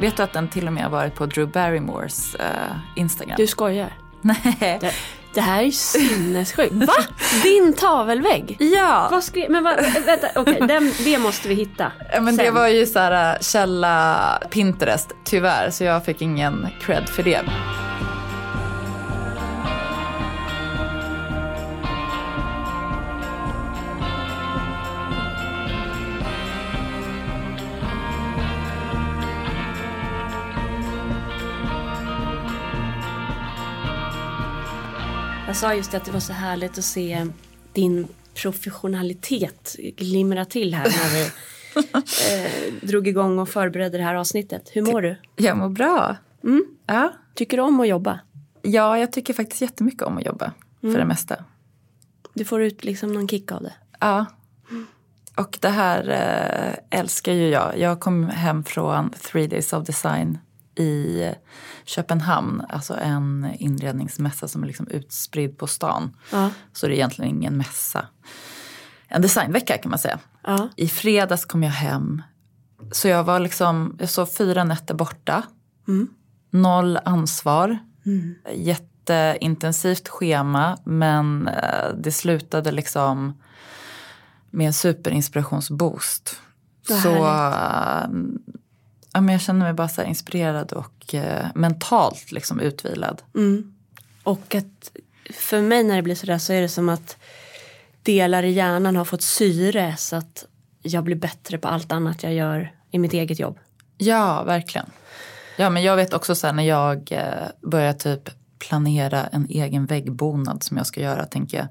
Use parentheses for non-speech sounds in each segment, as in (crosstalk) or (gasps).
Vet du att den till och med har varit på Drew Barrymores eh, Instagram? Du skojar? Nej. Det, det här är sinnessjukt. (laughs) Va? Din tavelvägg? Ja. Vad skrev, men va, vänta, okej, den, det måste vi hitta. Men det var ju så här äh, källa Pinterest, tyvärr, så jag fick ingen cred för det. Jag sa just att det var så härligt att se din professionalitet glimra till här när vi (laughs) eh, drog igång och förberedde det här avsnittet. Hur mår du? Jag mår bra. Ja. Tycker du om att jobba? ja, jag tycker faktiskt jättemycket om att jobba, för det mesta. Du får ut liksom någon kick av det. Ja. Och det här äh, älskar ju jag. Jag kom hem från Three Days of Design i Köpenhamn. Alltså en inredningsmässa som är liksom utspridd på stan. Ja. Så det är egentligen ingen mässa. En designvecka kan man säga. Ja. I fredags kom jag hem. Så jag var liksom, jag sov fyra nätter borta. Noll ansvar. Jätteintensivt schema men eh, det slutade liksom med en superinspirationsboost. Så eh, ja, men jag känner mig bara så inspirerad och eh, mentalt liksom utvilad. Och att för mig när det blir sådär så är det som att delar i hjärnan har fått syre så att jag blir bättre på allt annat jag gör i mitt eget jobb. Ja, verkligen. Ja, men jag vet också så här när jag eh, börjar typ planera en egen väggbonad som jag ska göra, tänker jag.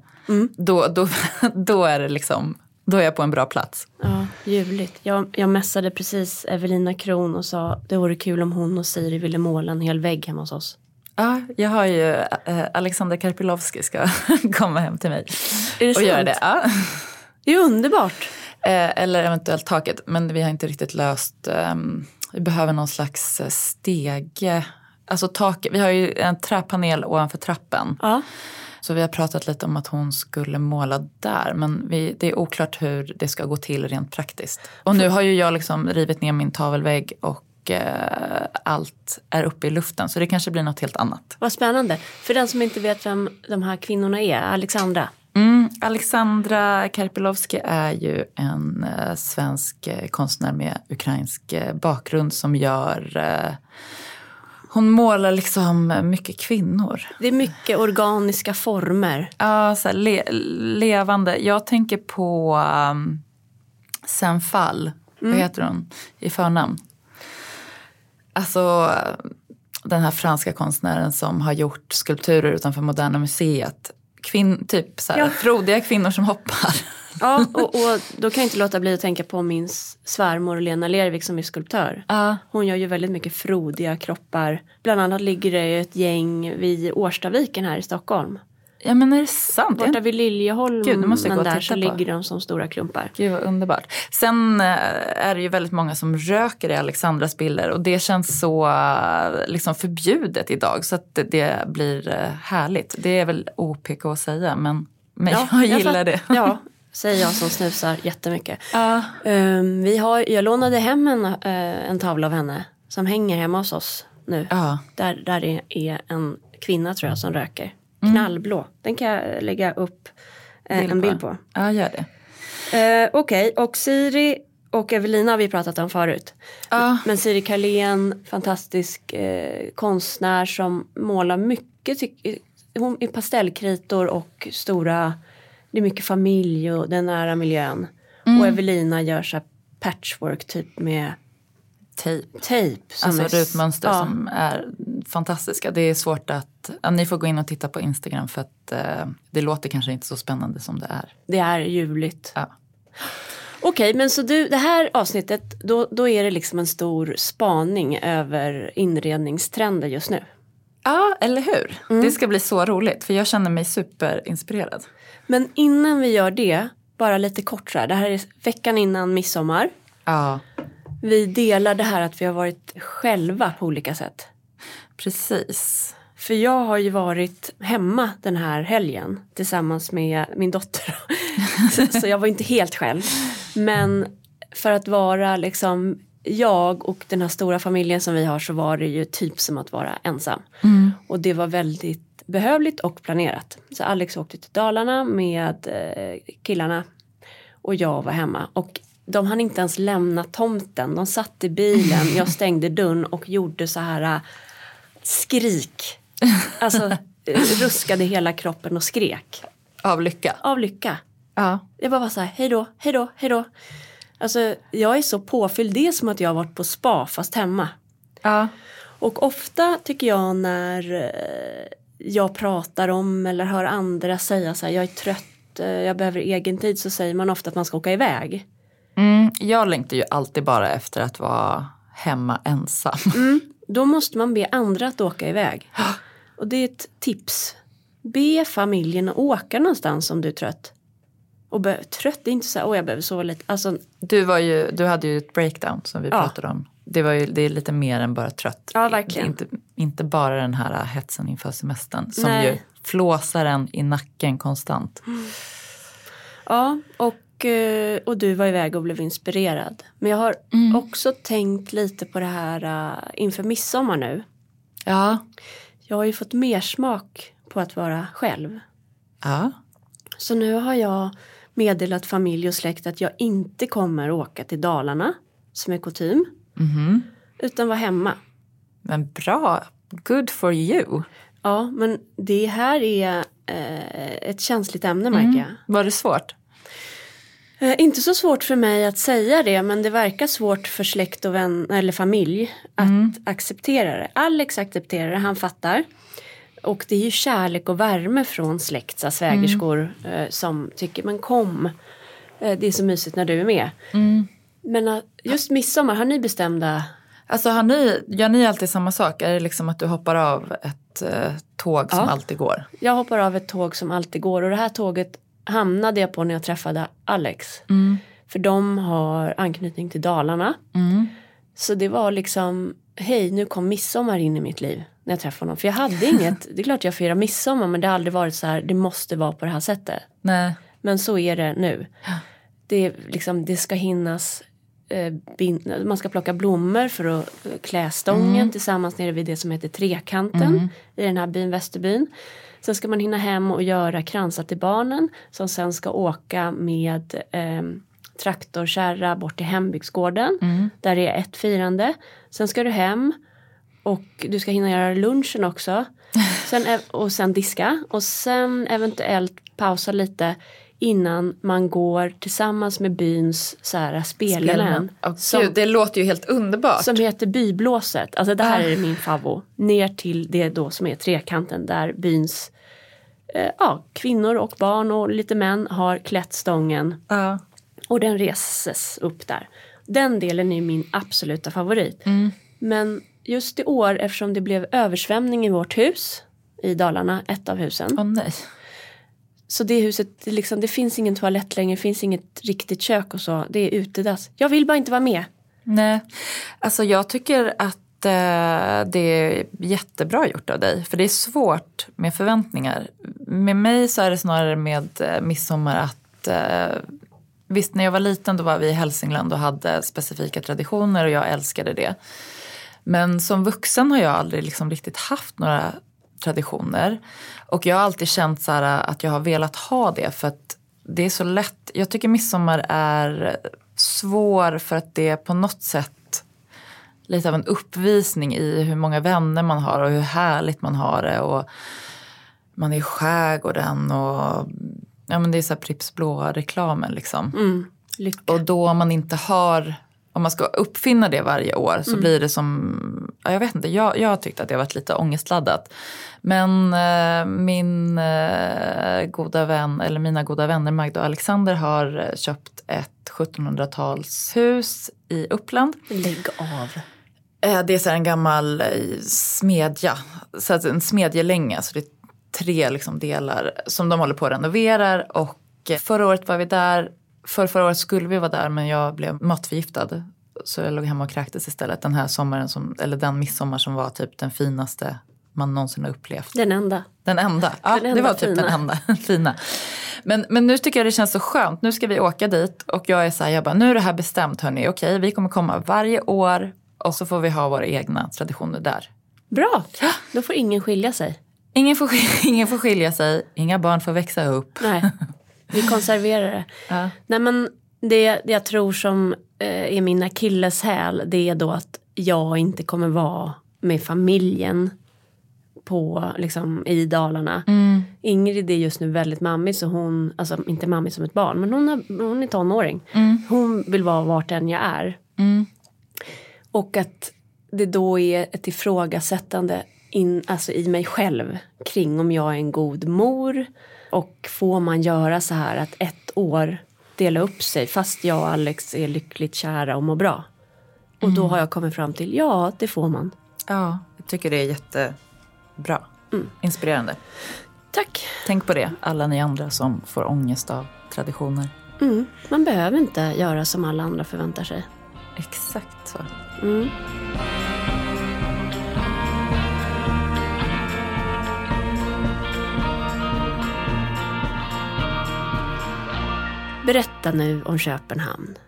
Då, då, (laughs) då är det liksom, då är jag på en bra plats. Ja, ljuvligt. Jag, jag messade precis Evelina Kron och sa det vore kul om hon och Siri ville måla en hel vägg hemma hos oss. Ja, jag har ju eh, Alexander Karpilovski ska (laughs) komma hem till mig Är det och sant? göra det. Ja. Det är underbart. Eh, eller eventuellt taket, men vi har inte riktigt löst. ehm, vi behöver någon slags eh, stege. Alltså tak, vi har ju en träpanel ovanför trappen. Ja. Så vi har pratat lite om att hon skulle måla där. Men vi, det är oklart hur det ska gå till rent praktiskt. Och nu har ju jag liksom rivit ner min tavelvägg och eh, allt är uppe i luften. Så det kanske blir något helt annat. Vad spännande. För den som inte vet vem de här kvinnorna är, Alexandra. Mm, Alexandra Karpilovski är ju en eh, svensk eh, konstnär med ukrainsk bakgrund som gör hon målar liksom mycket kvinnor. Det är mycket organiska former. Ja, så le, levande. Jag tänker på um, Senfall. Vad heter hon i förnamn? Alltså den här franska konstnären som har gjort skulpturer utanför Moderna Museet. Kvinn, typ så här, Ja. frodiga kvinnor som hoppar. Ja, (laughs) och, och då kan jag inte låta bli att tänka på min svärmor Lena Lervik som är skulptör. Ja. Hon gör ju väldigt mycket frodiga kroppar. Bland annat ligger det ett gäng vid Årstaviken här i Stockholm. Ja men är det sant? Borta vid Liljeholmen Gud, det måste jag gå och där så på. ligger de som stora klumpar. Gud vad underbart. Sen eh, är det ju väldigt många som röker i Alexandras bilder och det känns så eh, liksom förbjudet idag så att det, blir eh, härligt. Det är väl OPK att säga men, men jag gillar fatt- det. Ja, (laughs) säger jag som snusar jättemycket. Ja. Um, vi har, jag lånade hem en, eh, en tavla av henne som hänger hemma hos oss nu. Ja. Där, där är, är en kvinna tror jag som röker. Mm. Knallblå. Den kan jag lägga upp eh, en bild på. Ja, gör det. Eh, Okej, och Siri och Evelina har vi pratat om förut. Ja. Men Siri Carlén, fantastisk eh, konstnär som målar mycket. Hon är pastellkritor och stora, det är mycket familj och den nära miljön. Mm. Och Evelina gör så här patchwork typ med Tejp. tejp. Alltså är- rutmönster ja. som är fantastiska. Det är svårt att, ja, ni får gå in och titta på Instagram för att eh, det låter kanske inte så spännande som det är. Det är ljuvligt. Ja. Okej, men så du, det här avsnittet, då, då är det liksom en stor spaning över inredningstrender just nu. Ja, eller hur? Mm. Det ska bli så roligt för jag känner mig superinspirerad. Men innan vi gör det, bara lite kort så här. Det här är veckan innan midsommar. Ja, Vi delar det här att vi har varit själva på olika sätt. precis. För jag har ju varit hemma den här helgen tillsammans med min dotter. (laughs) så, jag var inte helt själv. Men för att vara liksom jag och den här stora familjen som vi har så var det ju typ som att vara ensam. Och det var väldigt behövligt och planerat. Så Alex åkte till Dalarna med eh, killarna och jag var hemma. Och de hann inte ens lämna tomten. De satt i bilen, jag stängde dörren och gjorde så här äh, skrik. Alltså eh, ruskade hela kroppen och skrek. Av lycka. Av lycka. Ja. Jag bara var så här, hej då, hej då, hej då. Alltså jag är så påfylld, det är som att jag har varit på spa fast hemma. Ja. Och ofta tycker jag när eh, jag pratar om eller hör andra säga så här, jag är trött, eh, jag behöver egen tid, så säger man ofta att man ska åka iväg. Mm, jag längtar ju alltid bara efter att vara hemma ensam. (laughs) Mm, då måste man be andra att åka iväg. (gasps) Och det är ett tips. Be familjen att åka någonstans om du är trött. Och trött, det är inte så här, åh jag behöver sova lite. Alltså, Du, var ju, du hade ju ett breakdown som vi Ja. pratade om. Det, var ju, det är lite mer än bara trött. Ja, verkligen. Inte, inte bara den här hetsen inför semestern som Nej. ju flåsar en i nacken konstant. ja, och, eh, och du var iväg och blev inspirerad. Men jag har också tänkt lite på det här eh, inför midsommar nu. Ja. Jag har ju fått mer smak på att vara själv. ja. Så nu har jag meddelat familj och släkt att jag inte kommer åka till Dalarna som är kutym. Mhm. Utan vara hemma. Men bra. Good for you. Ja, men det här är eh, ett känsligt ämne märker jag. Var det svårt? Eh, inte så svårt för mig att säga det men det verkar svårt för släkt och vän eller familj att acceptera det. Alex accepterar det, han fattar. Och det är ju kärlek och värme från släkt, svägerskor eh, som tycker men kom. Eh, det är så mysigt när du är med. Men eh, just midsommar, har ni bestämda? Alltså har ni, gör ni alltid samma sak? Är det liksom att du hoppar av ett eh, tåg som Ja. alltid går? Jag hoppar av ett tåg som alltid går och det här tåget hamnade jag på när jag träffade Alex. För de har anknytning till Dalarna. Mm. Så det var liksom, hej nu kom midsommar in i mitt liv när jag träffade honom. För jag hade (laughs) inget, det är klart jag firar midsommar men det har aldrig varit så här, det måste vara på det här sättet. Nej. Men så är det nu. Det, liksom, det ska hinnas, man ska plocka blommor för att eh, klä stången tillsammans nere vid det som heter Trekanten i den här byn Västerbyn. Sen ska man hinna hem och göra kransar till barnen som sen ska åka med eh, traktorkärra bort till hembygdsgården. Där det är ett firande. Sen ska du hem och du ska hinna göra lunchen också. (laughs) Sen, och sen diska och sen eventuellt pausa lite innan man går tillsammans med byns så här, spelmän. Åh, som, Gud, det låter ju helt underbart. som heter byblåset. Alltså det här är min favvo. Ner till det då som är trekanten där byns eh, ja, kvinnor och barn och lite män har klätt stången Ja. och den reses upp där. Den delen är min absoluta favorit. Men just i år eftersom det blev översvämning i vårt hus i Dalarna, ett av husen. Åh nej. Så det huset, det, liksom, det finns ingen toalett längre, det finns inget riktigt kök och så. Det är utedass. Jag vill bara inte vara med. Nej, alltså jag tycker att eh, det är jättebra gjort av dig. För det är svårt med förväntningar. Med mig så är det snarare med eh, midsommar att eh, Visst, när jag var liten då var vi i Hälsingland och hade specifika traditioner och jag älskade det. Men som vuxen har jag aldrig liksom riktigt haft några traditioner. Och jag har alltid känt så här att jag har velat ha det för att det är så lätt. Jag tycker midsommar är svår för att det är på något sätt lite av en uppvisning i hur många vänner man har och hur härligt man har det. Och man är i skärgården och ja, men det är så här Pripps blå-reklamen liksom. Mm. Och då man inte har, om man ska uppfinna det varje år så blir det som, ja, jag vet inte, jag, jag har tyckt att det har varit lite ångestladdat. Men eh, min eh, goda vän, eller mina goda vänner Magda och Alexander har köpt ett 1700-talshus i Uppland. Lägg av. Eh, Det är så en gammal eh, smedja, så att en smedjelänga. Så det är tre liksom delar som de håller på att renovera. Och eh, förra året var vi där. För förra året skulle vi vara där men jag blev matförgiftad. Så jag låg hemma och kräktes istället den här sommaren, som, eller den midsommar som var typ den finaste man någonsin har upplevt. Den enda. Den enda. Ja, Den enda det var typ fina. den enda (laughs) fina. Men, men nu tycker jag det känns så skönt. Nu ska vi åka dit och jag är så här, jag bara, nu är det här bestämt hörni. Okej, vi kommer komma varje år och så får vi ha våra egna traditioner där. Bra, då får ingen skilja sig. Ingen får, skilja, (laughs) ingen får skilja sig, inga barn får växa upp. Nej, (laughs) vi konserverar det. (laughs) Ja. Nej men det, jag tror som eh, är min akilleshäl det är då att jag inte kommer vara med familjen på, liksom, i Dalarna. Mm. Ingrid är just nu väldigt mammig så hon, alltså inte mammig som ett barn men hon, har, hon är tonåring. Mm. Hon vill vara vart än jag är. Mm. Och att det då är ett ifrågasättande in, alltså i mig själv kring om jag är en god mor. Och får man göra så här att ett år dela upp sig fast jag och Alex är lyckligt kära och mår bra. Och då har jag kommit fram till ja, det får man. Ja, jag tycker det är jättebra. Inspirerande. Tack. Tänk på det, alla ni andra som får ångest av traditioner. Mm. Man behöver inte göra som alla andra förväntar sig. Exakt så. Mm. Berätta nu om Köpenhamn.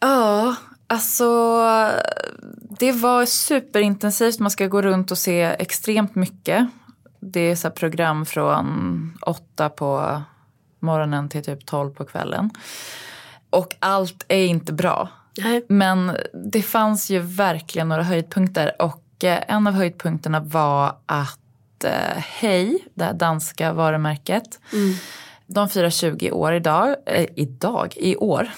Ja, alltså det var superintensivt. Man ska gå runt och se extremt mycket. Det är så program från åtta på morgonen till typ tolv på kvällen. Och allt är inte bra. Nej. Men det fanns ju verkligen några höjdpunkter och eh, en av höjdpunkterna var att eh, Hej, det här danska varumärket, de firar 20 år idag, eh, idag, i år.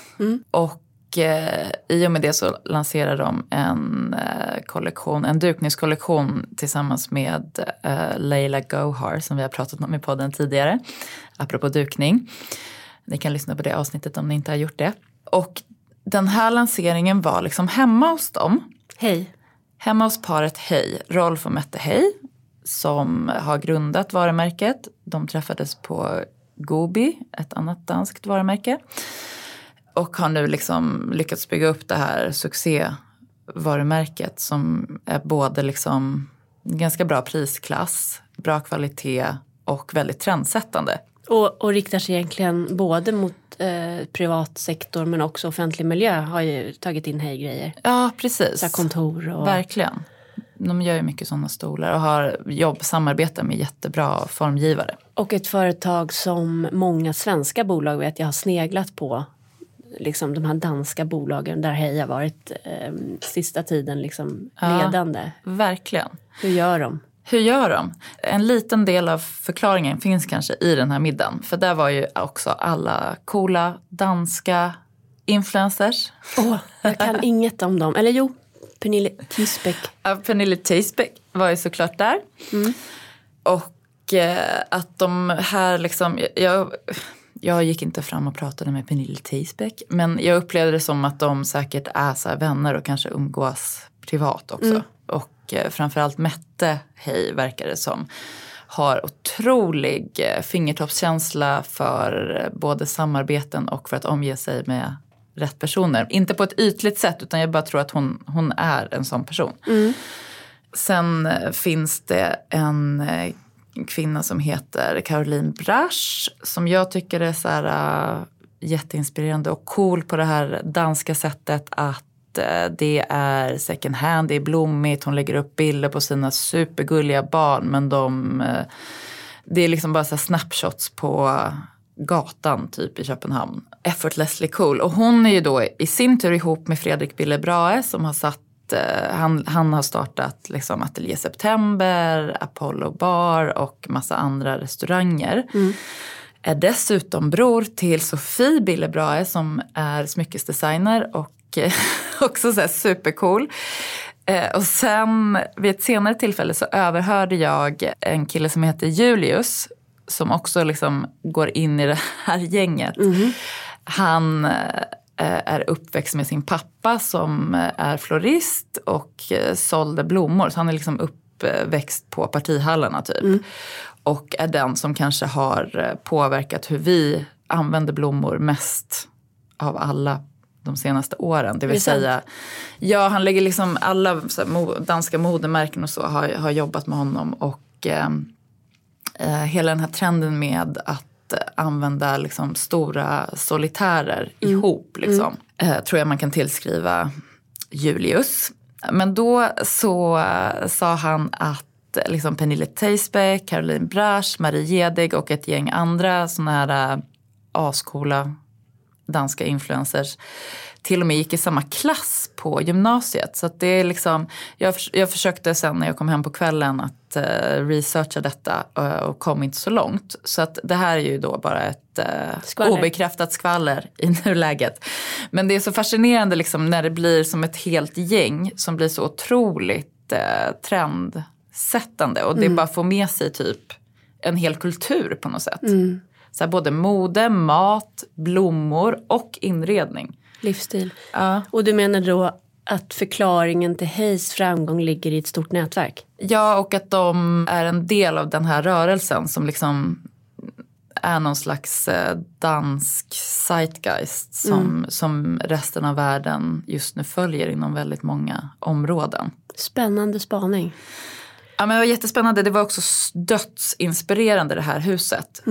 Och eh, i och med det så lanserar de en eh, kollektion, en dukningskollektion tillsammans med eh, Leila Gohar som vi har pratat om i podden tidigare, apropå dukning. Ni kan lyssna på det avsnittet om ni inte har gjort det. Och den här lanseringen var liksom hemma hos dem. Hej. Hemma hos paret Hej, Rolf och Mette Hej, som har grundat varumärket. De träffades på Gobi, ett annat danskt varumärke. Och har nu liksom lyckats bygga upp det här succévarumärket som är både liksom ganska bra prisklass, bra kvalitet och väldigt trendsättande. Och, och riktar sig egentligen både mot eh, privat sektor men också offentlig miljö har ju tagit in hej-grejer. Ja, precis. Så kontor och... Verkligen. De gör ju mycket sådana stolar och har jobb, samarbetar med jättebra formgivare. Och ett företag som många svenska bolag vet jag har sneglat på. Liksom de här danska bolagen där Hej har varit eh, sista tiden liksom Ja. ledande. Verkligen. Hur gör de? Hur gör de? En liten del av förklaringen finns kanske i den här middagen. För där var ju också alla coola danska influencers. Åh, jag kan (laughs) inget om dem. Eller jo, Pernille Tisbeck. Ja, Pernille Theisbeck var ju såklart där. Och eh, att de här liksom, jag, jag gick inte fram och pratade med Pernille Theisbeck. Men jag upplevde det som att de säkert är så vänner och kanske umgås privat också. Och eh, framförallt Mette Hej verkar det som. Har otrolig eh, fingertoppskänsla för eh, både samarbeten och för att omge sig med rätt personer. Inte på ett ytligt sätt utan jag bara tror att hon, hon är en sån person. Sen eh, finns det en en kvinna som heter Caroline Brasch som jag tycker är så här, uh, jätteinspirerande och cool på det här danska sättet att äh, det är second hand, det är blommigt, hon lägger upp bilder på sina supergulliga barn men de, äh, det är liksom bara så här snapshots på gatan typ i Köpenhamn. Effortlessly cool. Och hon är ju då i sin tur ihop med Fredrik Bille Brahe som har satt eh, han, han har startat liksom Atelier September, Apollo Bar och massa andra restauranger. Är dessutom bror till Sofie Bille Brahe som är smyckesdesigner och eh, (laughs) också så här supercool. Eh, och sen vid ett senare tillfälle så överhörde jag en kille som heter Julius som också liksom går in i det här gänget. Han eh, är uppväxt med sin pappa som eh, är florist och eh, sålde blommor. Så han är liksom uppväxt på partihallarna typ. Och är den som kanske har eh, påverkat hur vi använder blommor mest av alla de senaste åren. Det vill Det sant. säga, ja han lägger liksom alla här, danska modemärken och så har, har jobbat med honom. Och eh, eh, hela den här trenden med att att använda liksom stora solitärer ihop. Liksom. Eh, tror jag man kan tillskriva Julius. Men då så eh, sa han att eh, liksom Pernille Theisbeck, Caroline Brasch, Marie Gedig och ett gäng andra sådana här ascoola danska influencers till och med gick i samma klass på gymnasiet. Så det är liksom, jag, jag försökte sen när jag kom hem på kvällen att uh, researcha detta uh, och kom inte så långt. Så att det här är ju då bara ett uh, Skvaller. obekräftat skvaller i (laughs) nuläget. Men det är så fascinerande liksom när det blir som ett helt gäng som blir så otroligt uh, trendsättande och det bara får med sig typ en hel kultur på något sätt. Så här, både mode, mat, blommor och inredning. Livsstil. Ja. Och du menar då att förklaringen till Hayes framgång ligger i ett stort nätverk? Ja, och att de är en del av den här rörelsen som liksom är någon slags eh, dansk zeitgeist som, som resten av världen just nu följer inom väldigt många områden. Spännande spaning. Ja, men det var jättespännande. Det var också dödsinspirerande det här huset.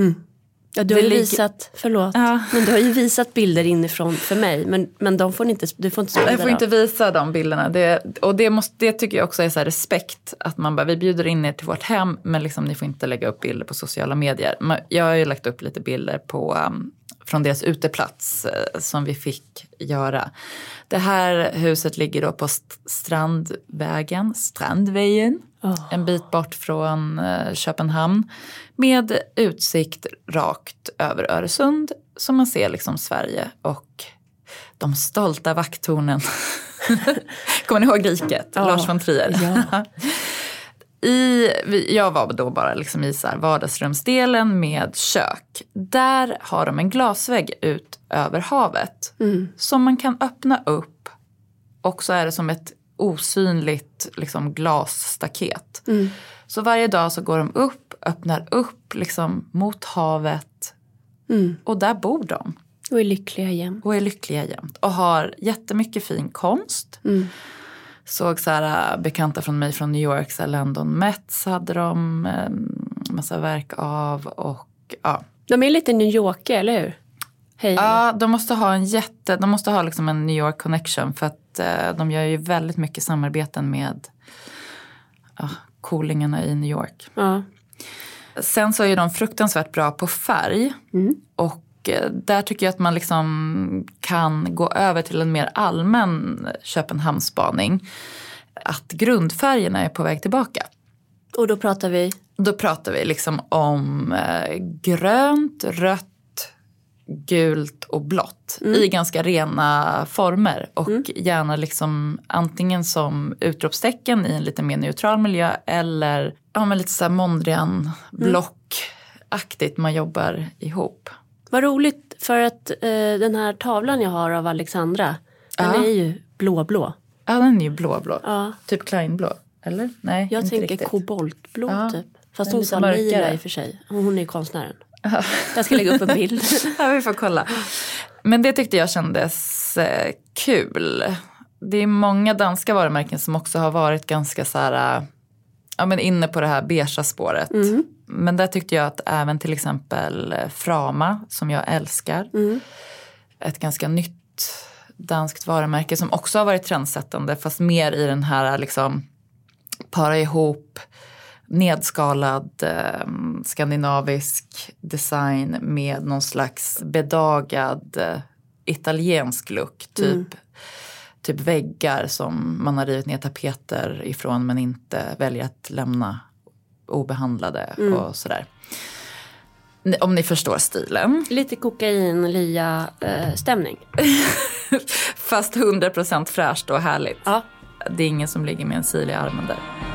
Ja, du har ju ligger- visat, förlåt, Ja. men du har ju visat bilder inifrån för mig. Men, men de får ni inte, du får inte sprida Jag får inte visa de bilderna. Det, och det, måste, det tycker jag också är så här respekt. Att man bara, vi bjuder in er till vårt hem men liksom, ni får inte lägga upp bilder på sociala medier. Jag har ju lagt upp lite bilder på, um, från deras uteplats eh, som vi fick göra. Det här huset ligger då på st- Strandvägen, Strandvägen. En bit bort från eh, Köpenhamn. Med utsikt rakt över Öresund. Så man ser liksom Sverige och de stolta vakttornen. (laughs) Kommer ni ihåg Riket? Ja. Lars von Trier. Ja. (laughs) I, jag var då bara liksom i så vardagsrumsdelen med kök. Där har de en glasvägg ut över havet. Som man kan öppna upp. Och så är det som ett osynligt liksom, glasstaket. Så varje dag så går de upp, öppnar upp liksom, mot havet. Och där bor de Och är lyckliga jämt. och är lyckliga jämt. Och har jättemycket fin konst. Såg så här, äh, bekanta från mig från New York, så här London Mets hade de eh, massa verk av. Och ja. De är lite New Yorker, eller hur? Hej. ja, de måste ha en jätte, de måste ha liksom en New York connection. För att eh, de gör ju väldigt mycket samarbeten med ja, coolingarna i New York. Ja. Sen så är de fruktansvärt bra på färg. Och eh, där tycker jag att man liksom kan gå över till en mer allmän Köpenhamnsspaning. Att grundfärgerna är på väg tillbaka. Och då pratar vi, Då pratar vi liksom om eh, grönt, rött, gult och blått i ganska rena former. Och gärna liksom antingen som utropstecken i en lite mer neutral miljö eller ja, men lite så här Mondrian blockaktigt man jobbar ihop. vad roligt för att eh, den här tavlan jag har av Alexandra, den Ja. är ju blåblå. Ja, den är ju blåblå. Ja. Typ Kleinblå. Eller? Nej, Jag tänker riktigt. koboltblå Ja. typ. Fast hon sa lila i och för sig. Hon är ju konstnären. (laughs) Jag ska lägga upp en bild. (laughs) Ja, vi får kolla. Men det tyckte jag kändes eh, kul. Det är många danska varumärken som också har varit ganska så här, eh, ja, men inne på det här beigea spåret. Men där tyckte jag att även till exempel eh, Frama, som jag älskar, ett ganska nytt danskt varumärke som också har varit trendsättande fast mer i den här liksom para ihop nedskalad eh, skandinavisk design med någon slags bedagad eh, italiensk look. Typ, typ väggar som man har rivit ner tapeter ifrån men inte väljer att lämna obehandlade och sådär. Om ni förstår stilen. Lite kokain, lia eh, stämning. (laughs) Fast 100% fräscht och härligt. Ja. Det är ingen som ligger med en sil i armen där.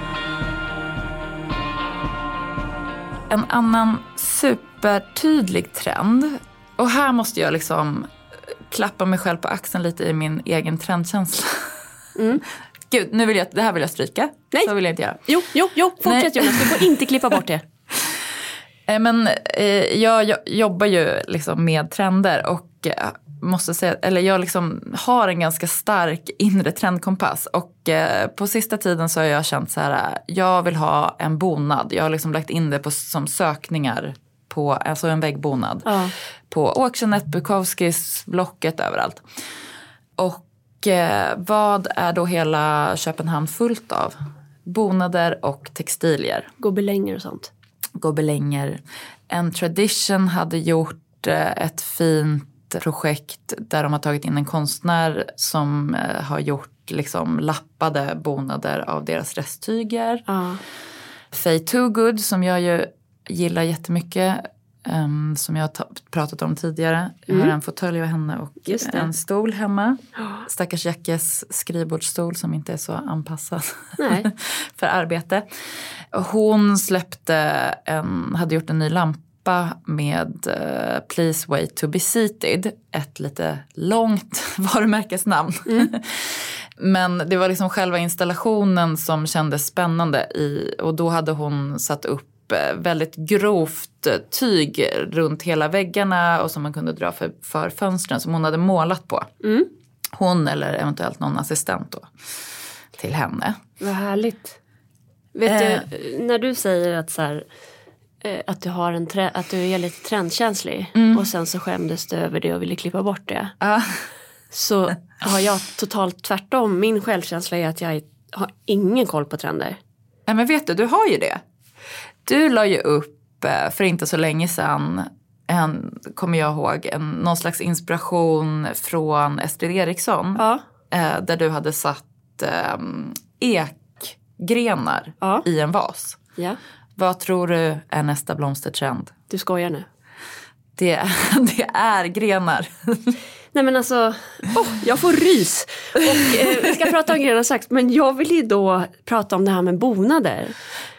En annan supertydlig trend. Och här måste jag liksom klappa mig själv på axeln lite i min egen trendkänsla. (laughs) Gud, nu vill jag, det här vill jag stryka. Nej. Så vill jag inte göra. Jo, jo, jo, fortsätt Nej. Jonas. Du får inte klippa bort det. (laughs) Eh, Men eh, jag, jag jobbar ju liksom med trender och eh, måste säga, eller jag liksom har en ganska stark inre trendkompass. Och eh, på sista tiden så har jag känt så här, eh, jag vill ha en bonad. Jag har liksom lagt in det på, som sökningar på, alltså en väggbonad. Ja. På Auctionet, Bukowskis, Blocket, överallt. Och eh, vad är då hela Köpenhamn fullt av? Bonader och textilier. Gobelänger och sånt. Gobelänger. En Tradition hade gjort eh, ett fint projekt där de har tagit in en konstnär som eh, har gjort liksom lappade bonader av deras resttyger. Ja. Faye Toogood som jag ju gillar jättemycket. Um, som jag har ta- pratat om tidigare. Jag har en fåtölj av henne och en stol hemma. Stackars Jackes skrivbordsstol som inte är så anpassad (laughs) för arbete. Hon släppte en, hade gjort en ny lampa med eh, Please wait to be seated. Ett lite långt (laughs) varumärkesnamn. (laughs) Men det var liksom själva installationen som kändes spännande i, och då hade hon satt upp eh, väldigt grovt eh, tyg runt hela väggarna och som man kunde dra för, för fönstren som hon hade målat på. Mm. Hon eller eventuellt någon assistent då till henne. Vad härligt. Vet Eh. du, när du säger att, så här, att, du har en att du är lite trendkänslig och sen så skämdes du över det och ville klippa bort det. Ja. Så har jag totalt tvärtom. Min självkänsla är att jag har ingen koll på trender. Nej men vet du, du har ju det. Du la ju upp eh, för inte så länge sedan en, kommer jag ihåg, en, någon slags inspiration från Estrid Eriksson. Ja. Eh, där du hade satt eh, ekgrenar Ja. i en vas. ja. Vad tror du är nästa blomstertrend? Du skojar nu. Det, (laughs) det är grenar. Nej men alltså, åh, jag får rys. Och eh, vi ska prata om grejerna strax. Men jag vill ju då prata om det här med bonader.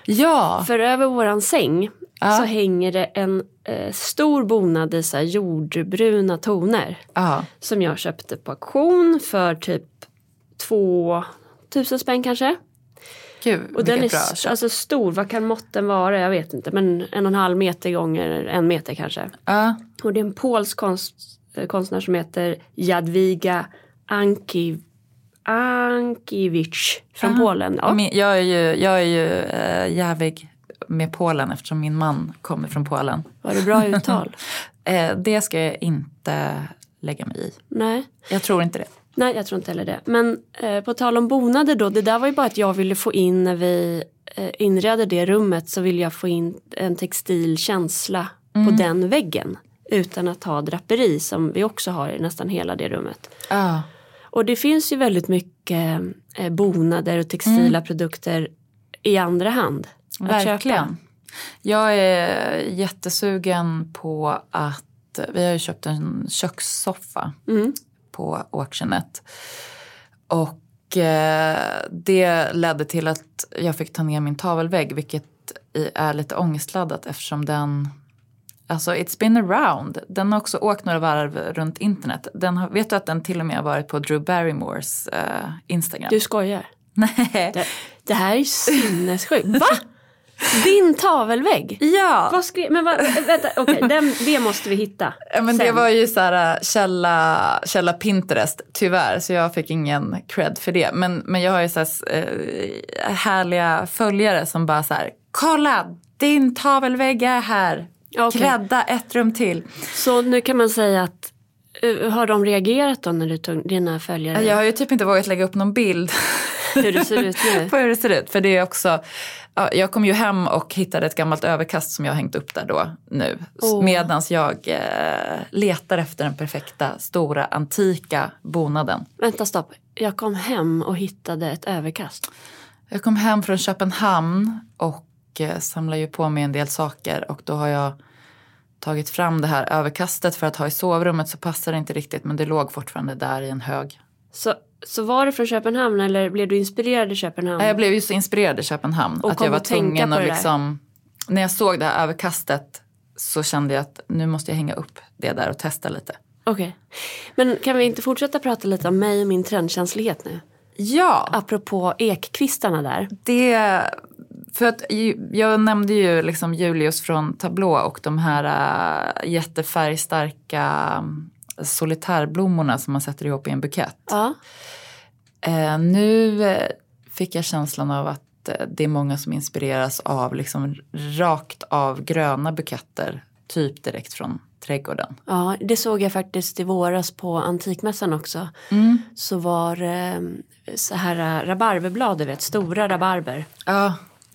Ja, För över våran säng Ja. så hänger det en eh, stor bonad i så jordbruna toner. ja. Som jag köpte på auktion för typ 2000 spänn kanske. Gud, Och den är bra köp. alltså stor, vad kan måtten vara? Jag vet inte. Men en och en halv meter gånger en meter kanske. Ja, Och det är en polsk konst, eh, konstnär som heter Jadwiga Anki, Ankiewicz från Polen. Ja. Min, jag är ju, jag är ju äh, jävig med Polen eftersom min man kommer från Polen. Var det bra (laughs) uttal? Eh, det ska jag inte lägga mig i. Nej. Jag tror inte det. Nej, jag tror inte heller det. Men eh, på tal om bonader då, det där var ju bara att jag ville få in när vi eh, inredde det rummet så ville jag få in en textil känsla på den väggen. Utan att ha draperi som vi också har i nästan hela det rummet. Ja. Och det finns ju väldigt mycket eh, bonader och textila produkter i andra hand. att köpa. Verkligen. Jag är jättesugen på att, vi har ju köpt en kökssoffa Mm. På Auctionet. Och eh, det ledde till att jag fick ta ner min tavelvägg vilket är lite ångestladdat eftersom den Alltså it's been around. Den har också åkt några varv runt internet. Den har, vet du att den till och med har varit på Drew Barrymores eh, Instagram? Du skojar? (laughs) Nej. Det, det här är ju sinnessjukt. Va? Din tavelvägg? Ja! Vad skrev, men vad, vänta, okej, den, det måste vi hitta. Ja, men det var ju så här äh, källa, källa Pinterest, tyvärr, så jag fick ingen cred för det. Men, men jag har ju så här, äh, härliga följare som bara så här, kolla, din tavelvägg är här. Okej. Krädda ett rum till. Så nu kan man säga att eh, har de reagerat då när du tog dina följare? Jag har ju typ inte vågat lägga upp någon bild (laughs) Hur det ser ut nu? (laughs) på hur det ser ut. För det är också, ja, jag kom ju hem och hittade ett gammalt överkast som jag har hängt upp där då nu. Åh. Medan jag eh, letar efter den perfekta, stora, antika bonaden. Vänta stopp. Jag kom hem och hittade ett överkast. Jag kom hem från Köpenhamn och eh, samlade ju på mig en del saker och då har jag tagit fram det här överkastet för att ha i sovrummet så passar det inte riktigt men det låg fortfarande där i en hög. Så, så var det från Köpenhamn eller blev du inspirerad i Köpenhamn? Jag blev ju så inspirerad i Köpenhamn Och att jag var tvungen att liksom när jag såg det här överkastet så kände jag att nu måste jag hänga upp det där och testa lite. Okej. Men kan vi inte fortsätta prata lite om mig och min trendkänslighet nu? Ja, Apropå ekkvistarna där. det... För att jag nämnde ju liksom Julius från Tablå och de här äh, jättefärgstarka solitärblommorna som man sätter ihop i en bukett. Ja. Eh, nu eh, fick jag känslan av att eh, det är många som inspireras av liksom rakt av gröna buketter typ direkt från trädgården. Ja, det såg jag faktiskt i våras på Antikmässan också. Så var eh, så här rabarberblad, du vet, stora rabarber Ja.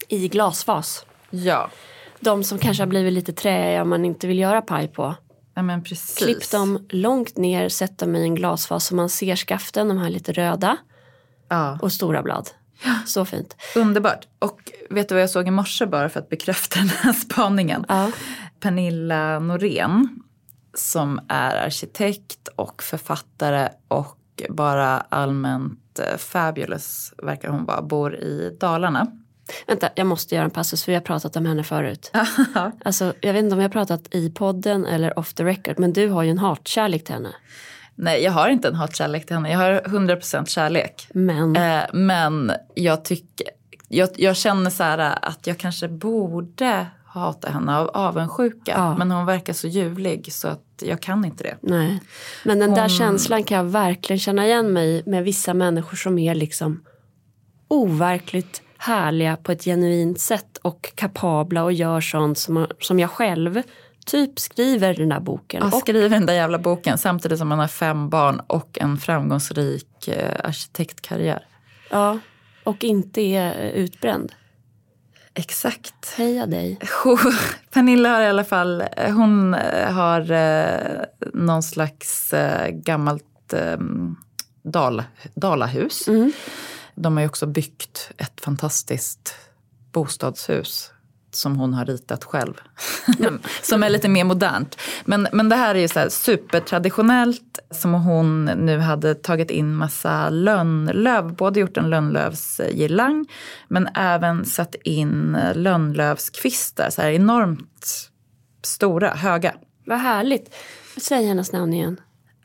i glasfas. Ja. De som kanske har blivit lite träiga om man inte vill göra paj på. Ja men precis. Klipp dem långt ner, sätt dem i en glasfas så man ser skaften, de här lite röda Ja. och stora blad. Så fint. Underbart. Och vet du vad jag såg i morse bara för att bekräfta (laughs) den här spaningen? Ja. Pernilla Norén som är arkitekt och författare och bara allmänt eh, fabulous verkar hon vara, bor i Dalarna. Vänta, jag måste göra en passus för vi har pratat om henne förut. (laughs) Alltså, jag vet inte om jag har pratat i podden eller off the record men du har ju en hatkärlek till henne. Nej, jag har inte en hatkärlek till henne. Jag har 100% kärlek. Men Eh, men jag tycker, jag, jag känner så här att jag kanske borde hata henne av avundsjuka. Ja. Men hon verkar så ljuvlig så att jag kan inte det. nej. Men den där Hon- känslan kan jag verkligen känna igen mig med vissa människor som är liksom overkligt härliga på ett genuint sätt och kapabla och gör sånt som, som jag själv typ skriver den där boken. Jag Och, skriver den där jävla boken samtidigt som man har fem barn och en framgångsrik eh, arkitektkarriär. ja, och inte är eh, utbränd. Exakt. Heja dig. Hon- (laughs) Pernilla har i alla fall, hon eh, har eh, någon slags eh, gammalt eh, dal, dalahus. Mm. De har ju också byggt ett fantastiskt bostadshus som hon har ritat själv. (laughs) som är lite mer modernt. Men, men det här är ju så supertraditionellt som hon nu hade tagit in massa lönnlöv. Både gjort en lönnlövsgirlang men även satt in lönnlövskvistar. Så här enormt stora, höga. Vad härligt. Säg hennes namn igen.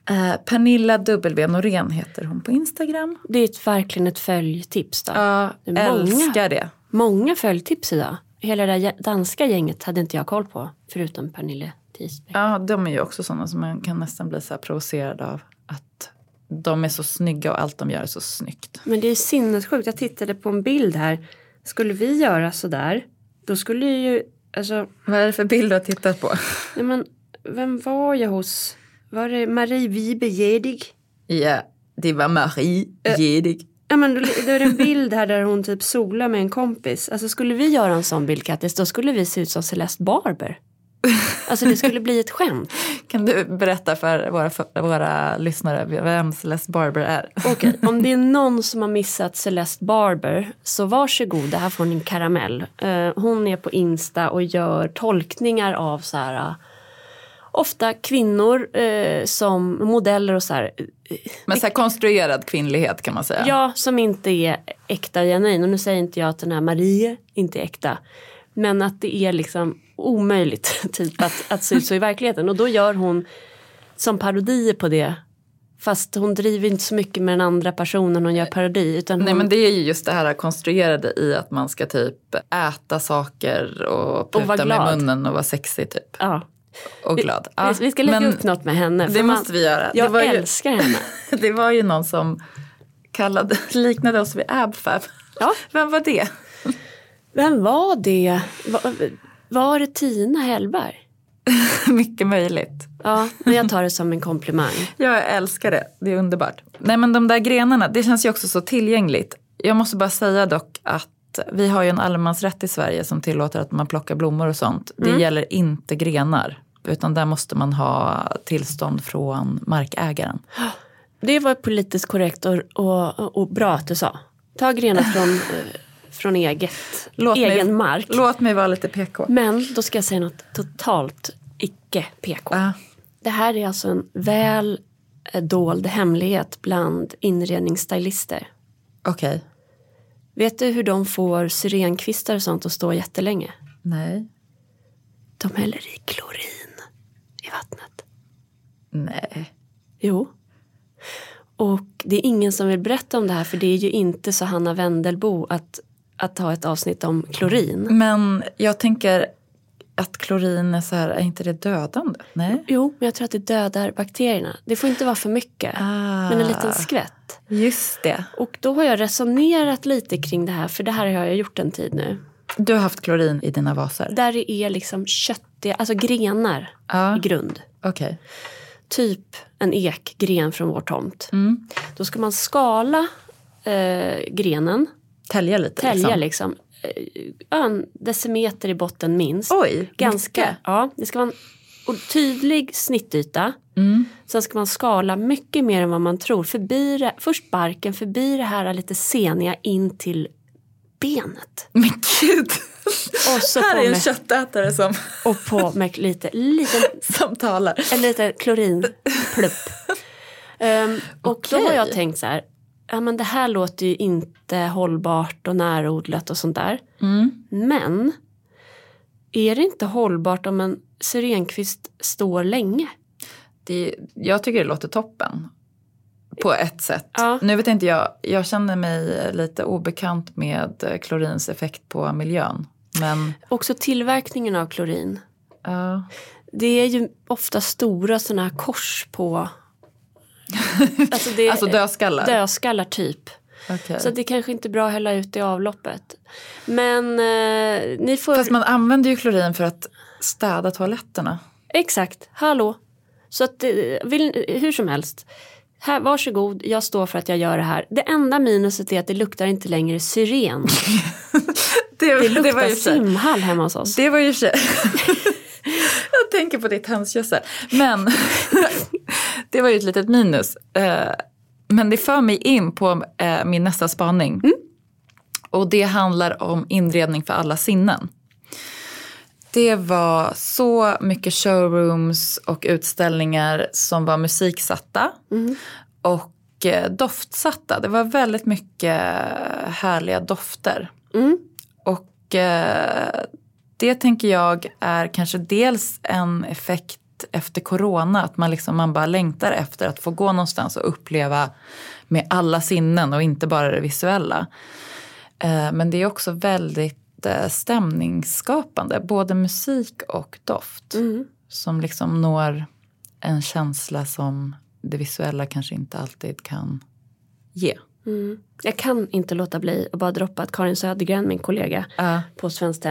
Eh, Pernilla W Norén heter hon på Instagram. Det är ett, verkligen ett följtips då. Ja, många. älskar det. Många följtips idag. Hela det där danska gänget hade inte jag koll på. Förutom Pernille Tisberg. Ja, de är ju också sådana som man kan nästan bli så här provocerad av. Att de är så snygga och allt de gör är så snyggt. Men det är sinnessjukt. Jag tittade på en bild här. Skulle vi göra sådär. Då skulle ju, alltså, Vad är det för bild du har tittat på? nej men, vem var jag hos? Var det Marie Wibe Jedig? Ja, det var Marie Jedig. Ja men då, då är det en bild här där hon typ solar med en kompis. Alltså skulle vi göra en sån bild Kattis, då skulle vi se ut som Celeste Barber. Alltså det skulle bli ett skämt. (laughs) Kan du berätta för våra, för våra lyssnare vem Celeste Barber är? Okej, (laughs) om det är någon som har missat Celeste Barber så varsågod, det här får ni en karamell. Eh, hon är på Insta och gör tolkningar av så här ofta kvinnor eh, som modeller och så här. eh, Men så här konstruerad kvinnlighet kan man säga. Ja, som inte är äkta genuin. Och nu säger inte jag att den här Marie inte är äkta. Men att det är liksom omöjligt (laughs) typ att, att se ut så i verkligheten. Och då gör hon som parodier på det. Fast hon driver inte så mycket med den andra personen hon gör parodi. Utan Nej hon, men det är ju just det här konstruerade i att man ska typ äta saker och Och vara puta med munnen och vara sexig typ. ja. Och glad. Ja, vi, vi ska lägga upp något med henne. Det man- måste vi göra. Jag det, var ju, älskar henne. (laughs) det var ju någon som kallade, liknade oss vid AbFab. Ja. Vem var det? Vem var det? Var, var det Tina Hellberg? (laughs) Mycket möjligt. Ja, men jag tar det som en komplimang. Jag älskar det, det är underbart. Nej men de där grenarna, det känns ju också så tillgängligt. Jag måste bara säga dock att vi har ju en allemansrätt i Sverige som tillåter att man plockar blommor och sånt. Det gäller inte grenar. Utan där måste man ha tillstånd från markägaren. Det var politiskt korrekt och, och, och bra att du sa. Ta grenar från, (laughs) eh, från eget, Låt mig- egen mark. Låt mig vara lite PK. Men då ska jag säga något totalt icke PK. Ja. Det här är alltså en väl eh, dold hemlighet bland inredningsstylister. Okej. Vet du hur de får syrenkvistar och sånt att stå jättelänge? Nej. De häller i klorin i vattnet. Nej. Jo. Och det är ingen som vill berätta om det här för det är ju inte så Hanna Wendelbo att, att ha ett avsnitt om klorin. Men jag tänker att klorin är så här, är inte det dödande? Nej. Jo, men jag tror att det dödar bakterierna. Det får inte vara för mycket. Ah. Men en liten skvätt. Just det. Och då har jag resonerat lite kring det här, för det här har jag gjort en tid nu. Du har haft klorin i dina vaser. Där det är liksom kött Det är alltså grenar Ja, i grund. okej. Typ en ekgren från vår tomt. Mm. Då ska man skala eh, grenen, Tälja lite tälja liksom. liksom. Eh, en decimeter i botten minst. Oj, Ganska. mycket. Ja, det ska vara en och tydlig snittyta. Mm. Sen ska man skala mycket mer än vad man tror. Förbi först barken, förbi det här lite seniga in till benet. Men gud! (laughs) Här på är en med, köttätare som, (laughs) och på med lite, liten, (laughs) som talar. en liten klorinplupp. um, och då har jag tänkt så här, ja men det här låter ju inte hållbart och närodlat och sånt där. Mm. Men är det inte hållbart om en syrenkvist står länge? Det, jag tycker det låter toppen. På ett sätt. Ja. Nu vet inte jag, jag känner mig lite obekant med klorins effekt på miljön. Men Också tillverkningen av klorin. ja, Det är ju ofta stora sådana här kors på (laughs) alltså det alltså dödskallar. dödskallar typ. Okej. Så det kanske inte är bra att hälla ut i avloppet. Men eh, ni får... Fast man använder ju klorin för att städa toaletterna. Exakt, hallå. Så att, eh, vill, hur som helst. Här, varsågod, jag står för att jag gör det här. Det enda minuset är att det luktar inte längre syren. (laughs) Det, Det luktar var ju simhall hemma hos oss. Det var ju sig- (laughs) Jag tänker på ditt hönsgödsel. Men (laughs) det var ju ett litet minus. Eh, Men det för mig in på eh, min nästa spaning. Och det handlar om inredning för alla sinnen. Det var så mycket showrooms och utställningar som var musiksatta. Och eh, doftsatta. Det var väldigt mycket härliga dofter. Mm. Och eh, det tänker jag är kanske dels en effekt efter corona. Att man, liksom, man bara längtar efter att få gå någonstans och uppleva med alla sinnen och inte bara det visuella. Eh, men det är också väldigt eh, stämningsskapande. Både musik och doft. Mm. Som liksom når en känsla som det visuella kanske inte alltid kan ge. Mm. Jag kan inte låta bli att bara droppa att Karin Södergren, min kollega Ja. på Svenskt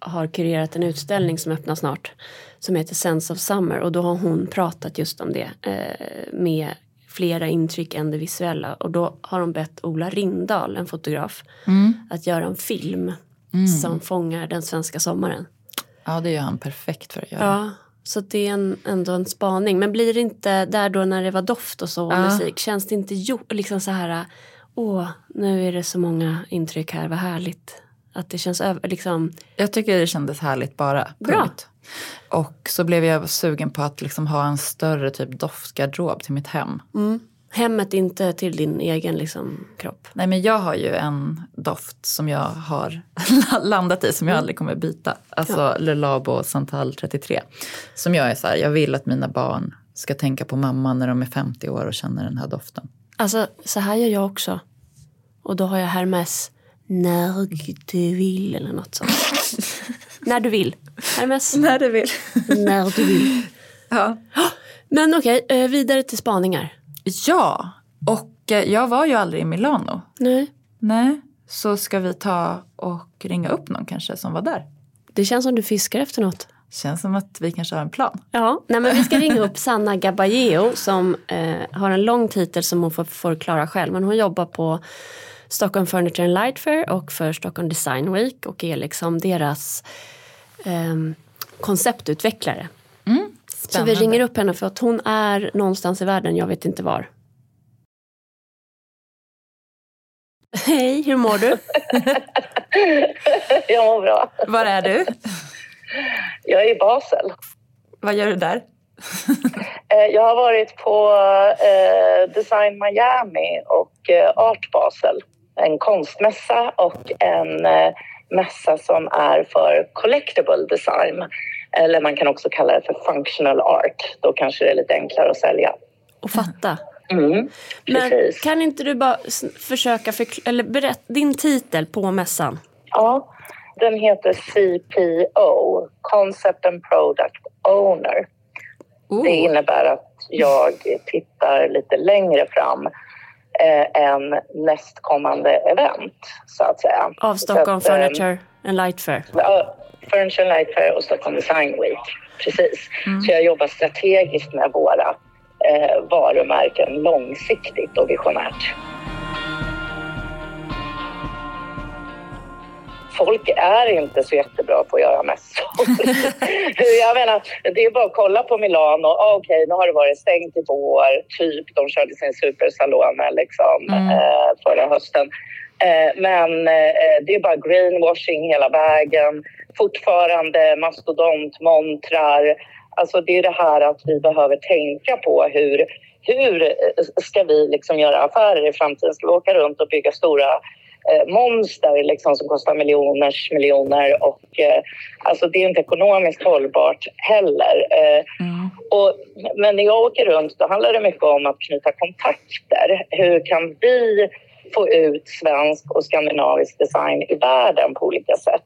har kurerat en utställning som öppnar snart som heter Sense of Summer och då har hon pratat just om det eh, med flera intryck än det visuella och då har de bett Ola Rindahl, en fotograf, att göra en film som fångar den svenska sommaren. ja, det gör han perfekt för att göra. Ja, så det är en, ändå en spaning. Men blir det inte där då när det var doft och så och Ja. musik, känns det inte jo, liksom så här, åh, nu är det så många intryck här, vad härligt. Att det känns över, liksom, Jag tycker det kändes härligt bara. Bra. Och så blev jag sugen på att liksom ha en större typ doftgarderob till mitt hem. mm, hemmet inte till din egen liksom, kropp. Nej men jag har ju en doft som jag har (laughs) landat i som jag aldrig kommer byta. Alltså Le Labo Santal 33. Som jag är så här, jag vill att mina barn ska tänka på mamma när de är 50 år och känner den här doften. Alltså så här gör jag också. Och då har jag Hermes när du vill eller något sånt. (laughs) när du vill. Hermes När du vill. när du vill. (laughs) Ja. Men okej, eh, vidare till spaningar. Ja, och eh, jag var ju aldrig i Milano. Nej. Nej, så ska vi ta och ringa upp någon kanske som var där. Det känns som du fiskar efter något. Känns som att vi kanske har en plan. Ja, nej men vi ska ringa upp Sanna Gabajeo som eh, har en lång titel som hon får förklara själv. Men hon jobbar på Stockholm Furniture and Light Fair och för Stockholm Design Week och är liksom deras ehm, konceptutvecklare. Så vi ringer upp henne för att hon är någonstans i världen, jag vet inte var. Hej, hur mår du? (laughs) Jag mår bra. Var är du? Jag är i Basel. Vad gör du där? (laughs) Eh, Jag har varit på eh, Design Miami och eh, Art Basel. En konstmässa och en eh, mässa som är för collectible design. Eller man kan också kalla det för functional art. Då kanske det är lite enklare att sälja. Och fatta. Mm, Men kan inte du bara försöka förklara, eller berätta din titel på mässan? Ja, den heter CPO, Concept and Product Owner. Oh. Det innebär att jag tittar lite längre fram eh, än nästkommande event, så att säga. Av Stockholm att, eh, Furniture and Light Fair. Ja, Furniture Light Fair och Stockholm Design Week. Precis. Mm. Så jag jobbar strategiskt med våra eh, varumärken långsiktigt och visionärt. folk är inte så jättebra på att göra mässor. (laughs) jag menar, det är bara att kolla på Milano. Ah, Okej, okay, nu har det varit stängt i vår. Typ, de körde sin supersalone liksom, mm. eh, förra hösten. Eh, men eh, det är bara greenwashing hela vägen. Fortfarande mastodontmontrar. Alltså det är det här att vi behöver tänka på hur, hur ska vi liksom göra affärer i framtiden? Ska vi åka runt och bygga stora eh, monster liksom, som kostar miljoners miljoner. Och, eh, alltså, det är inte ekonomiskt hållbart heller. Eh, mm. och, men när jag åker runt då handlar det mycket om att knyta kontakter. Hur kan vi få ut svensk och skandinavisk design i världen på olika sätt.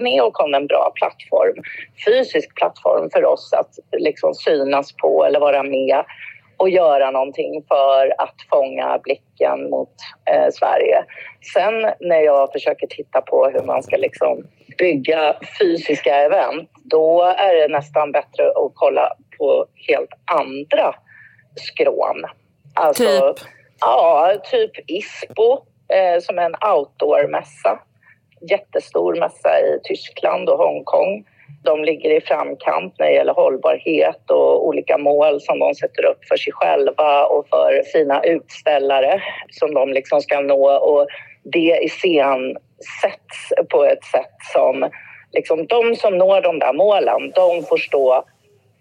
Neocon är en bra plattform, fysisk plattform för oss att liksom synas på eller vara med och göra någonting för att fånga blicken mot eh, Sverige. Sen när jag försöker titta på hur man ska liksom bygga fysiska event, då är det nästan bättre att kolla på helt andra skrån. Alltså, typ? Ja, typ ISPO eh, som är en outdoor-mässa. Jättestor mässa i Tyskland och Hongkong de ligger i framkant när det gäller hållbarhet och olika mål som de sätter upp för sig själva och för sina utställare som de liksom ska nå. Och det iscensätts på ett sätt som liksom, de som når de där målen, de får stå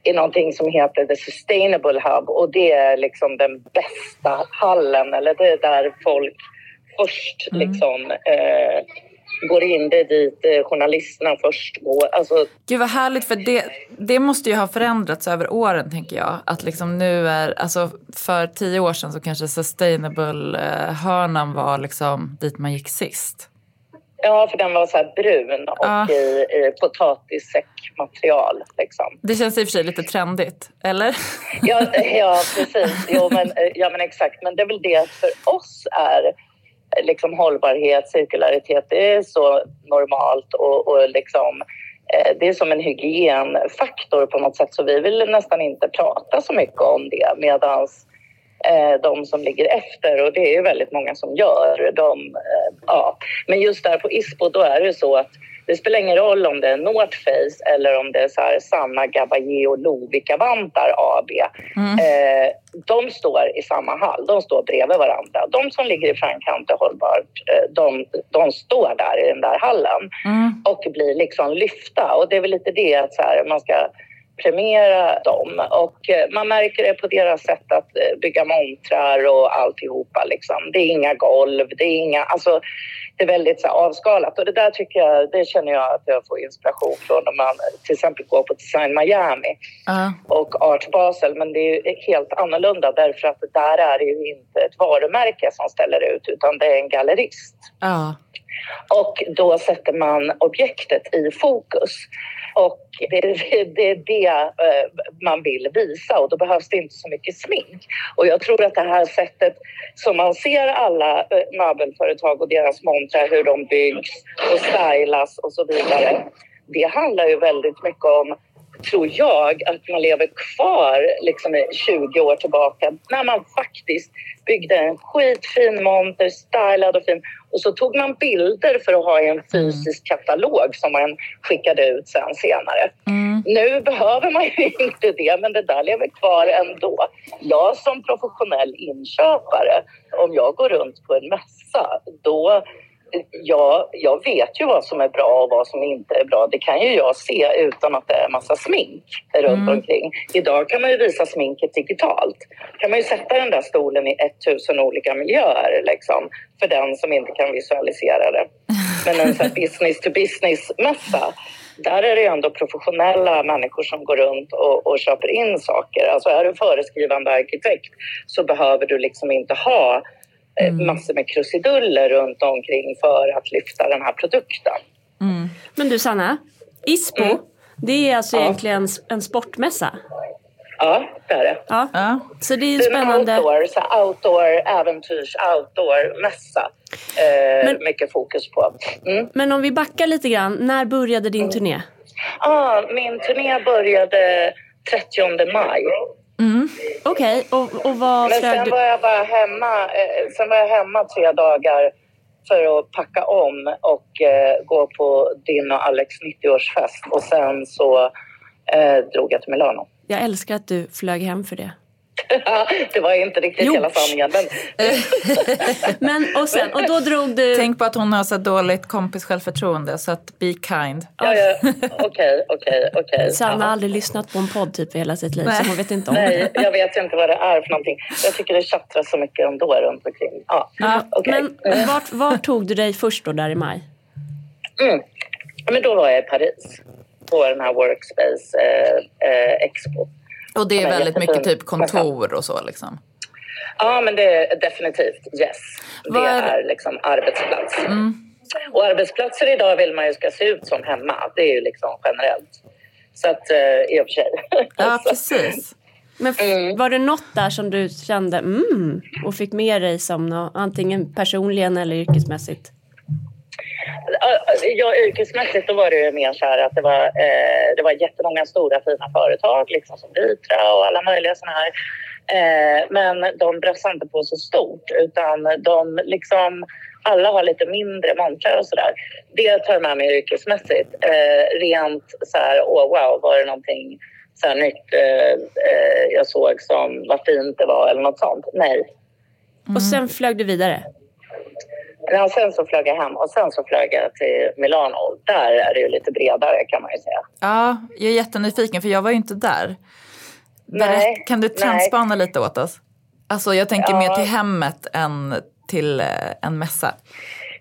i någonting som heter The Sustainable Hub och det är liksom den bästa hallen eller det är där folk först mm. liksom eh, går in. Det är dit eh, journalisterna först går. Alltså... Gud vad härligt för det, det måste ju ha förändrats över åren tänker jag. Att liksom nu är, alltså för tio år sedan så kanske sustainable-hörnan var liksom dit man gick sist. Ja, för den var så brun och ja. i, i potatissäckmaterial. Liksom. Det känns i och för sig lite trendigt, eller? (laughs) Ja, ja precis. Jo, men, ja, men exakt. Men det är väl det för oss är liksom hållbarhet, cirkularitet, det är så normalt och, och liksom, eh, det är som en hygienfaktor på något sätt så vi vill nästan inte prata så mycket om det medan eh, de som ligger efter och det är väldigt många som gör. De, eh, ja. Men just där på ISPO då är det så att det spelar ingen roll om det är North Face eller om det är så här Sanna Gabaye och Lovikka-vantar AB. Mm. Eh, de står i samma hall, de står bredvid varandra. De som ligger i framkant och hållbart, eh, de, de står där i den där hallen mm. och blir liksom lyfta. Och det är väl lite det att så här, man ska premiera dem. Och eh, man märker det på deras sätt att eh, bygga montrar och alltihopa. Liksom. Det är inga golv, det är inga... Alltså, det är väldigt så avskalat och det där tycker jag, det känner jag att jag får inspiration från när man till exempel går på Design Miami uh. och Art Basel. Men det är helt annorlunda därför att där är det ju inte ett varumärke som ställer ut utan det är en gallerist. Uh. Och då sätter man objektet i fokus. Och det, det, det är det eh, man vill visa och då behövs det inte så mycket smink. Och jag tror att det här sättet som man ser alla eh, möbelföretag och deras montrar, hur de byggs och stylas och så vidare. Det handlar ju väldigt mycket om tror jag, att man lever kvar liksom 20 år tillbaka när man faktiskt byggde en skitfin monter, stylad och fin och så tog man bilder för att ha i en mm. fysisk katalog som man skickade ut sen senare. Mm. Nu behöver man ju (laughs) inte det, men det där lever kvar ändå. Jag som professionell inköpare, om jag går runt på en mässa, då jag, jag vet ju vad som är bra och vad som inte är bra. Det kan ju jag se utan att det är massa smink runt mm. omkring. Idag kan man ju visa sminket digitalt. kan man ju sätta den där stolen i 1000 olika miljöer liksom, för den som inte kan visualisera det. Men en sån (laughs) business to business-mässa där är det ju ändå professionella människor som går runt och, och köper in saker. Alltså är du föreskrivande arkitekt så behöver du liksom inte ha mm. massor med krusiduller runt omkring för att lyfta den här produkten. Mm. Men du Sanna, ISPO, mm. det är alltså ja. egentligen en sportmässa? Ja, det är det. Ja. Ja. Så det är ju Det är en spännande. outdoor, så outdoor äventyrs outdoor-mässa. Eh, Men- mycket fokus på. Mm. Men om vi backar lite grann. När började din turné? Ah, min turné började 30 maj. Okej, och, och vad Men sen du? var jag bara hemma, eh, sen var jag hemma tre dagar för att packa om och eh, gå på din och Alex 90-årsfest. Och sen så eh, drog jag till Milano. Jag älskar att du flög hem för det. Det var inte riktigt Jo. hela sanningen. Men, (laughs) Men och sen, och då drog du... Tänk på att hon har så dåligt kompis självförtroende så att be kind. Okej, okej, okej. Sanna har aldrig lyssnat på en podd typ i hela sitt liv Nej. så hon vet inte om Nej, det. jag vet inte vad det är för någonting. Jag tycker det tjattras så mycket ändå runt omkring. Ja, Ja, okej. Men vart, vart tog du dig först då där i maj? Mm. Men då var jag i Paris på den här Workspace eh, eh, Expo. Och det är väldigt mycket typ kontor och så liksom. Ja, men det är definitivt yes. Det Vad är- liksom arbetsplats. Och arbetsplatser idag vill man ju ska se ut som hemma. Det är ju liksom generellt. Så att eh, i och för sig. (laughs) Ja, precis. Men f- var det något där som du kände mm, och fick med dig som nå, antingen personligen eller yrkesmässigt? Ja, yrkesmässigt då var det ju mer så här att det var, eh, det var jättemånga stora fina företag liksom som Vitra och alla möjliga såna här. Eh, men de brassade inte på så stort utan de liksom alla har lite mindre montrar och sådär. Det tar jag med mig yrkesmässigt. Eh, rent så här, åh wow, var det någonting så här nytt eh, eh jag såg som vad fint det var eller något sånt? Nej. Och sen flög du vidare? Ja, sen så flög jag hem och sen så flög jag till Milano. Där är det ju lite bredare kan man ju säga. Ja, jag är jättenyfiken för jag var ju inte där. Nej, kan du trendspana lite åt oss? Alltså jag tänker Ja. mer till hemmet än till eh, en mässa.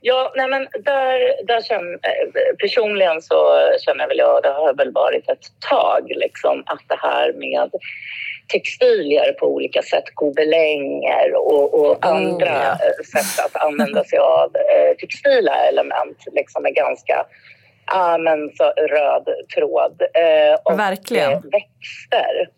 Ja, nej men där, där känner, eh, personligen så känner väl jag, det har väl varit ett tag liksom att det här med textilier på olika sätt, gobelänger och, och andra ja. eh, sätt att använda sig av eh, textila element liksom är ganska ja, men så röd tråd. Eh, och Verkligen. eh, växter.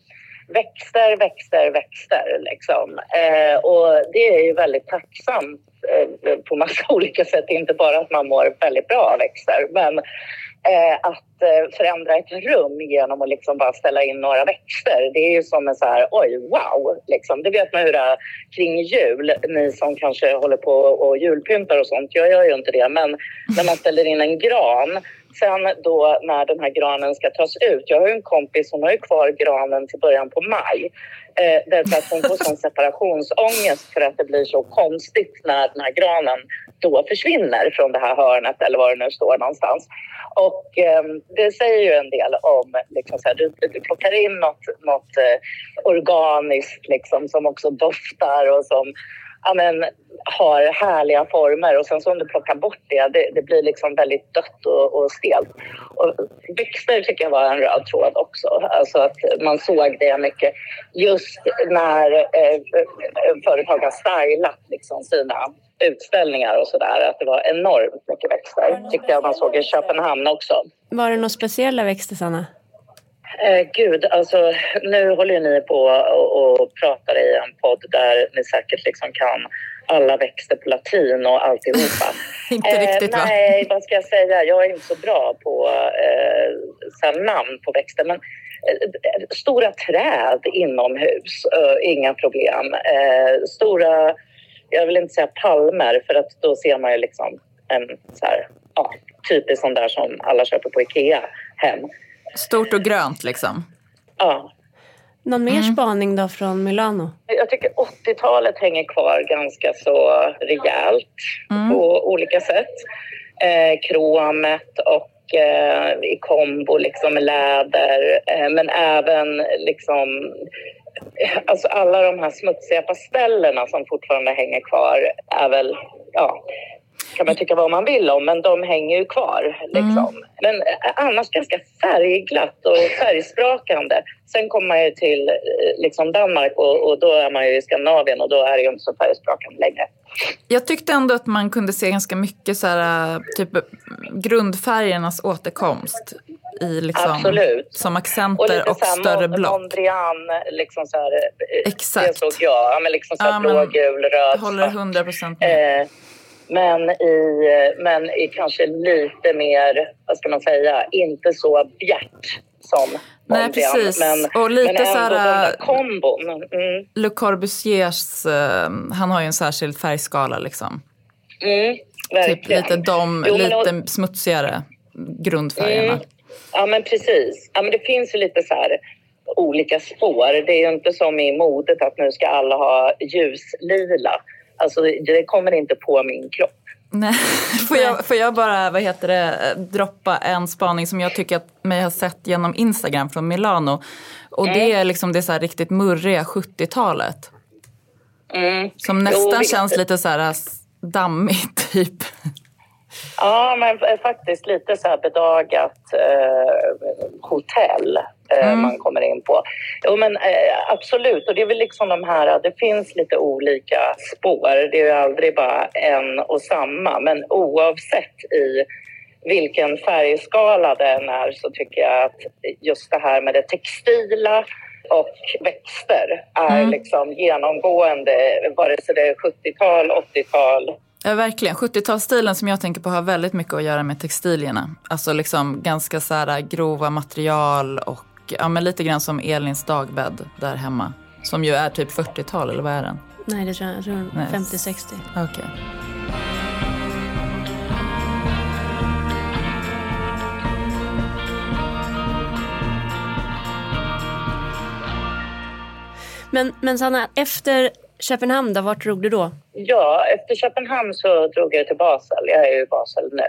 Växter, växter, växter. Liksom. Eh, och det är ju väldigt tacksamt eh, på massa (laughs) olika sätt. Inte bara att man mår väldigt bra av växter, men eh, att eh, förändra ett rum genom att liksom bara ställa in några växter. Det är ju som en så här, oj, wow! Liksom. Det vet man hur det är kring jul. Ni som kanske håller på och julpyntar och sånt. Jag gör ju inte det, men när man ställer in en gran Sen då när den här granen ska tas ut. Jag har ju en kompis, hon har ju kvar granen till början på maj. Eh, därför att hon får sån separationsångest för att det blir så konstigt när den här granen då försvinner från det här hörnet eller var det nu står någonstans. Och eh, det säger ju en del om, liksom så här, du, du plockar in något, något eh, organiskt liksom, som också doftar och som ja, men, har härliga former och sen så om du plockar bort det, det, det blir liksom väldigt dött och, och stelt. Och växter tycker jag var en röd tråd också. Alltså att man såg det mycket just när eh, eh företag har stylat liksom sina utställningar och sådär. Att det var enormt mycket växter. Tyckte jag man såg i Köpenhamn också. Var det några speciella växter Sanna? Eh, gud, alltså nu håller ju ni på och, och pratar i en podd där ni säkert liksom kan alla växter på latin och alltihopa. (laughs) Inte riktigt va? Nej, vad ska jag säga? Jag är inte så bra på eh, så namn på växter. Men eh, stora träd inomhus, eh, inga problem. Eh, stora, jag vill inte säga palmer för att då ser man ju liksom en så här, ja, typisk sån där som alla köper på Ikea hem. Stort och grönt liksom. Ja, Någon mer spaning då från Milano? Jag tycker 80-talet hänger kvar ganska så rejält på olika sätt. Eh, kromet och eh, i kombo liksom med läder. Eh, men även liksom Alltså alla de här smutsiga pastellerna som fortfarande hänger kvar är väl, ja, kan man tycka vad man vill om, men de hänger ju kvar. Liksom. Men eh, annars ganska färgglatt och färgsprakande. Sen kommer man ju till eh, liksom Danmark och, och då är man ju i Skandinavien och då är det ju inte så färgsprakande längre. Jag tyckte ändå att man kunde se ganska mycket så här, typ grundfärgernas återkomst. I liksom, Absolut. som accenter och, och större block. Mondrian, liksom så här, eh, Exakt. det såg jag. Ja, men liksom så här Ja, blå, gul, röd, Håller svart. 100 procent. Eh, men, i, men i kanske lite mer, vad ska man säga, inte så bjärt som Nej, Mondrian. precis. Men, Och lite men ändå så här, den där kombon. Mm, Le Corbusiers, eh, han har ju en särskild färgskala liksom. mm, Typ lite, de, Jo, lite och- smutsigare grundfärgerna. Mm. Ja men precis. Ja, men det finns ju lite så här olika spår. Det är ju inte som i modet att nu ska alla ha ljuslila. Alltså det kommer inte på min kropp. Nej. (laughs) Får, jag, får jag bara vad heter det, droppa en spaning som jag tycker att mig har sett genom Instagram från Milano. Och det Mm. är liksom det så riktigt murriga 70-talet. Mm. Som nästan vi- känns lite så här dammigt (laughs) typ. Ja, men faktiskt lite så här bedagat eh, hotell eh, Mm. man kommer in på. Jo, men eh, absolut. Och det är väl liksom de här, det finns lite olika spår. Det är ju aldrig bara en och samma. Men oavsett i vilken färgskala den är så tycker jag att just det här med det textila och växter är Mm. liksom genomgående, vare sig det är 70-tal, 80-tal, Ja, verkligen. 70-talsstilen som jag tänker på har väldigt mycket att göra med textilierna. Alltså liksom ganska så här grova material och ja, men lite grann som Elins dagbädd där hemma. Som ju är typ 40-tal, eller vad är den? Nej, det tror jag. jag tror Nej. 50-60. Okej. Men, men Sanna, efter Köpenhamn, då, vart drog du då? Ja, efter Köpenhamn så drog jag till Basel. Jag är ju i Basel nu.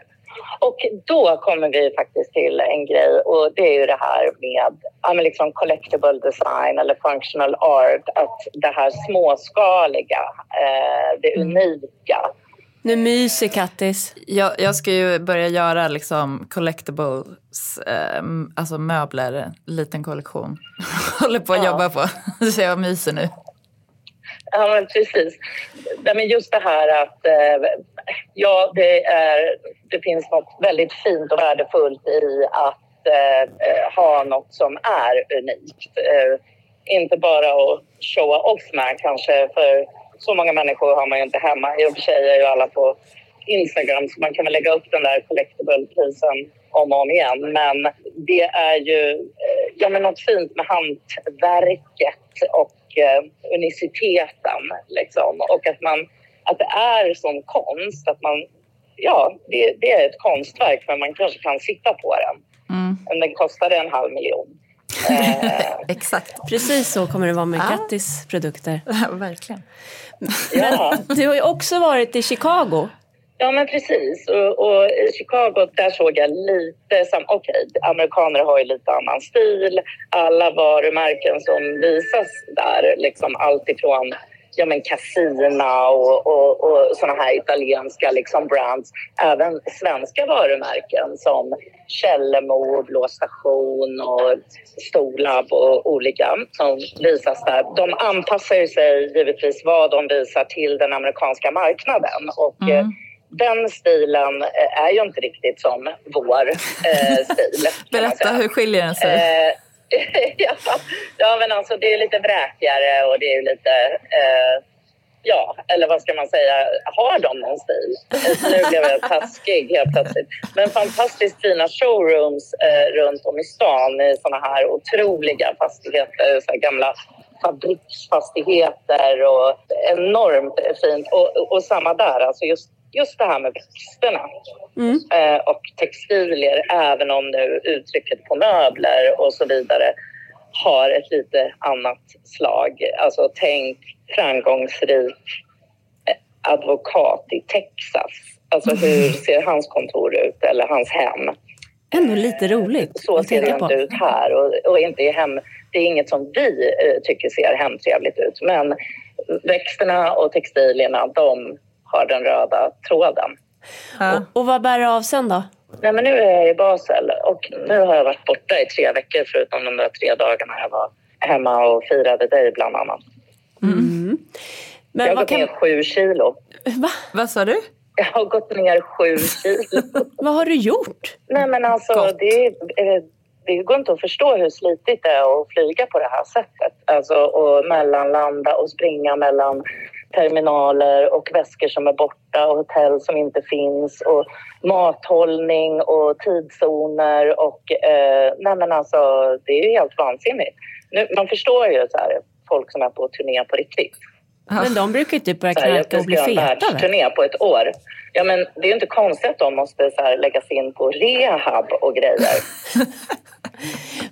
Och då kommer vi faktiskt till en grej och det är ju det här med ja, men liksom collectible design eller functional art. Att det här småskaliga, eh, det unika. Nu myser Kattis. Jag, jag ska ju börja göra liksom collectibles, eh, alltså möbler, en liten kollektion. (laughs) Håller på att Ja. jobba på, (laughs) så jag myser nu. Ja, men precis. Men just det här att eh, ja, det, är, det finns något väldigt fint och värdefullt i att eh, eh, ha något som är unikt. Eh, inte bara att showa off med kanske, för så många människor har man ju inte hemma. I och för sig är ju alla på Instagram så man kan väl lägga upp den där collectible-prisen om och om igen. Men det är ju eh, ja, men något fint med hantverket och uniciteten. Liksom. Och att, man, att det är som konst. Att man, ja, det, det är ett konstverk men man kanske kan sitta på den. Mm. Men den kostade en halv miljon. (laughs) Eh, Exakt. Precis så kommer det vara med Ja. Kattis produkter. (laughs) Verkligen. ja. Du har ju också varit i Chicago. Ja, men precis. Och, och i Chicago, där såg jag lite sam... Okej, amerikaner har ju lite annan stil. Alla varumärken som visas där, liksom allt ifrån ja, men Casina och, och, och såna här italienska liksom brands. Även svenska varumärken som Källemo, Blå station och Storlab och olika som visas där. De anpassar ju sig givetvis vad de visar till den amerikanska marknaden. Och, Mm den stilen eh, är ju inte riktigt som vår eh, (laughs) stil. Berätta, hur skiljer den sig? Eh, (laughs) ja, ja, men alltså det är lite vräkigare och det är lite... Eh, ja, eller vad ska man säga? Har de någon stil? Eh, Nu blev jag taskig helt plötsligt. Men fantastiskt fina showrooms eh, runt om i stan i såna här otroliga fastigheter. Så gamla fabriksfastigheter och enormt fint. Och, och, och samma där, alltså just, just det här med växterna Mm. eh, och textilier, även om nu uttrycket på möbler och så vidare har ett lite annat slag. Alltså tänk framgångsrik eh, advokat i Texas. Alltså hur ser hans kontor ut eller hans hem? Ändå lite roligt Så ser det inte ut här och, och inte i hem. Det är inget som vi eh, tycker ser hemtrevligt ut. Men växterna och textilierna, de har den röda tråden. Ja. Och, och vad bär det av sen då? Nej, men nu är jag i Basel och nu har jag varit borta i tre veckor förutom de där tre dagarna jag var hemma och firade dig bland annat. Mm. Jag Men har vad gått ner kan... sju kilo. Va? Vad sa du? Jag har gått ner sju kilo. (laughs) Vad har du gjort? Nej men alltså Gott. det är, eh, det går inte att förstå hur slitigt det är att flyga på det här sättet. Alltså att mellanlanda och springa mellan terminaler och väskor som är borta och hotell som inte finns och mathållning och tidszoner och eh, nej men alltså det är ju helt vansinnigt. Nu, man förstår ju så här, folk som är på turné på riktigt. Men de brukar ju typ börja knarka och bli feta. världsturné på ett år. Ja, men det är ju inte konstigt att de måste så här, läggas in på rehab och grejer. (laughs)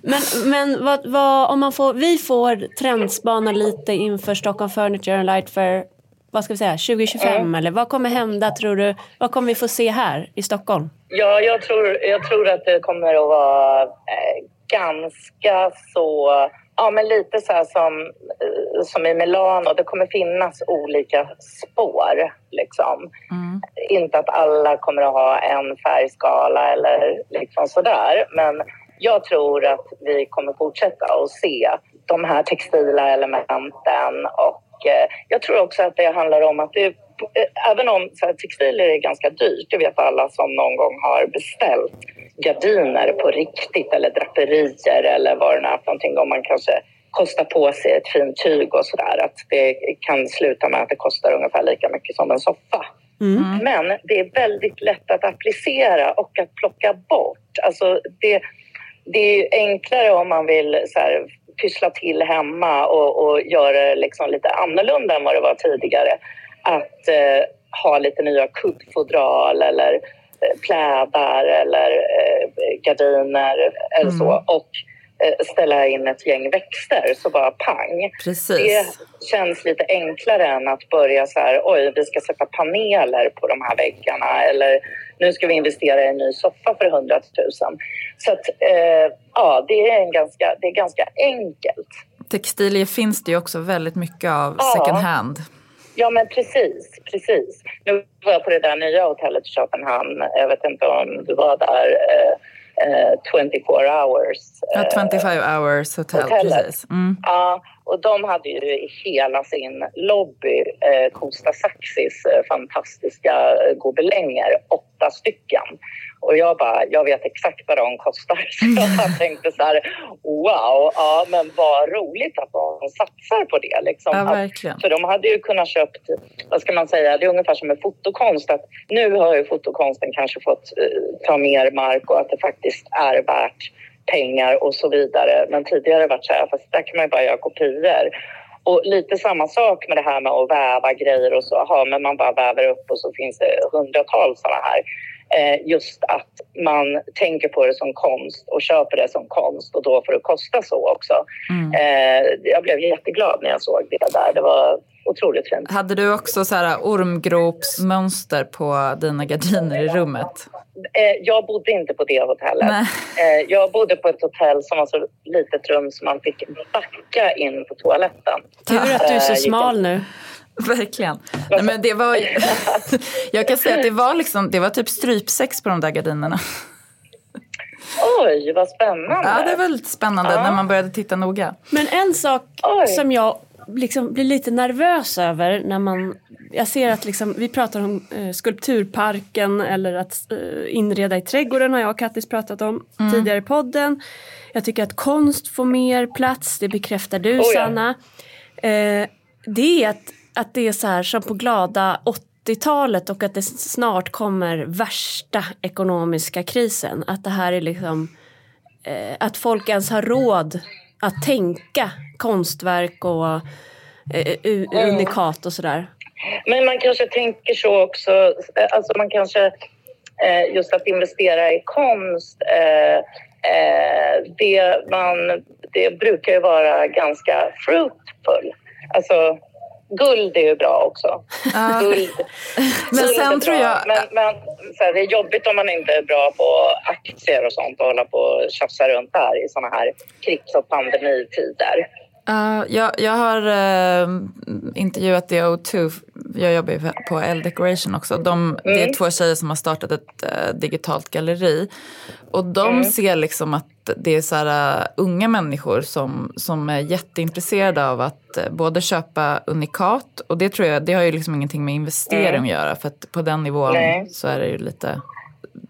men men vad, vad, om man får, vi får trendspana lite inför Stockholm Furniture and Light Fair vad ska vi säga, 2025 mm. eller vad kommer hända tror du? Vad kommer vi få se här i Stockholm? Ja, jag tror, jag tror att det kommer att vara eh, ganska så Ja, men lite så här som, eh, som i Milano. Det kommer finnas olika spår. Liksom. Mm. Inte att alla kommer att ha en färgskala eller liksom sådär. Men jag tror att vi kommer fortsätta att se de här textila elementen och Eh, jag tror också att det handlar om att det, eh, även om så här, textilier är ganska dyrt, det vet alla som någon gång har beställt gardiner på riktigt eller draperier eller vad det är för någonting. Om man kanske kostar på sig ett fint tyg och sådär. Att det kan sluta med att det kostar ungefär lika mycket som en soffa. Mm. Men det är väldigt lätt att applicera och att plocka bort. Alltså det, det är enklare om man vill så här, pyssla till hemma och, och göra liksom lite annorlunda än vad det var tidigare. Att eh, ha lite nya kuddfodral eller eh, plädar eller eh, gardiner eller mm. så. Och eh, ställa in ett gäng växter, så bara pang. Precis. Det känns lite enklare än att börja så här, oj, vi ska sätta paneler på de här väggarna eller nu ska vi investera i en ny soffa för 100 000. Så att, eh, ja, det är, en ganska, det är ganska enkelt. Textilier finns det ju också väldigt mycket av ja. second hand. Ja, men precis. precis. Nu var jag på det där nya hotellet i Köpenhamn. Jag vet inte om du var där. Eh, 24 eh, hours. Ja, 25 eh, hours hotel, hotellet. precis. Mm. Ja, och de hade ju i hela sin lobby eh, Kosta Saxis eh, fantastiska eh, gobelänger, åtta stycken. Och jag bara, jag vet exakt vad de kostar. (laughs) Så jag tänkte så här, wow, ja men vad roligt att de satsar på det. Liksom. Ja. Att, för de hade ju kunnat köpt, vad ska man säga, det är ungefär som med fotokonst. Att nu har ju fotokonsten kanske fått uh, ta mer mark och att det faktiskt är värt pengar och så vidare. Men tidigare har det varit så här, fast där kan man ju bara göra kopior. Och lite samma sak med det här med att väva grejer och så. Aha, men man bara väver upp och så finns det hundratals sådana här. Eh, just att man tänker på det som konst och köper det som konst och då får det kosta så också. Mm. Eh, jag blev jätteglad när jag såg det där. Det var otroligt fint. Hade du också så här ormgropsmönster på dina gardiner i rummet? Eh, jag bodde inte på det hotellet. Nej. Jag bodde på ett hotell som var så litet rum som man fick backa in på toaletten. Tur att du är så smal nu. (laughs) Verkligen. Nej, men det var, (laughs) jag kan säga att det var, liksom, det var typ strypsex på de där gardinerna. (laughs) Oj, vad spännande. Ja, det var lite spännande ja. när man började titta noga. Men en sak Oj. som jag liksom blir lite nervös över när man jag ser att liksom, vi pratar om eh, skulpturparken eller att eh, inreda i trädgården har jag och Kattis pratat om mm. tidigare i podden. Jag tycker att konst får mer plats, det bekräftar du oh, ja. Sanna. Eh, det är att att det är så här som på glada 80-talet och att det snart kommer värsta ekonomiska krisen. Att det här är liksom eh, att folk ens har råd att tänka konstverk och eh, unikat och sådär. Men man kanske tänker så också, eh, alltså man kanske eh, just att investera i konst eh, det, man, det brukar ju vara ganska fruitful. Alltså guld är ju bra också. Guld, men sen tror jag... Men, men här, det är jobbigt om man inte är bra på aktier och sånt och hålla på och tjafsa runt där i såna här krigs och pandemitider. Uh, jag, jag har uh, intervjuat The O2, jag jobbar ju på L Decoration också. De, mm. Det är mm. två tjejer som har startat ett uh, digitalt galleri. Och de mm. ser liksom att det är så här, unga människor som, som är jätteintresserade av att både köpa unikat och det tror jag, det har ju liksom ingenting med investering mm. att göra för att på den nivån så är det ju lite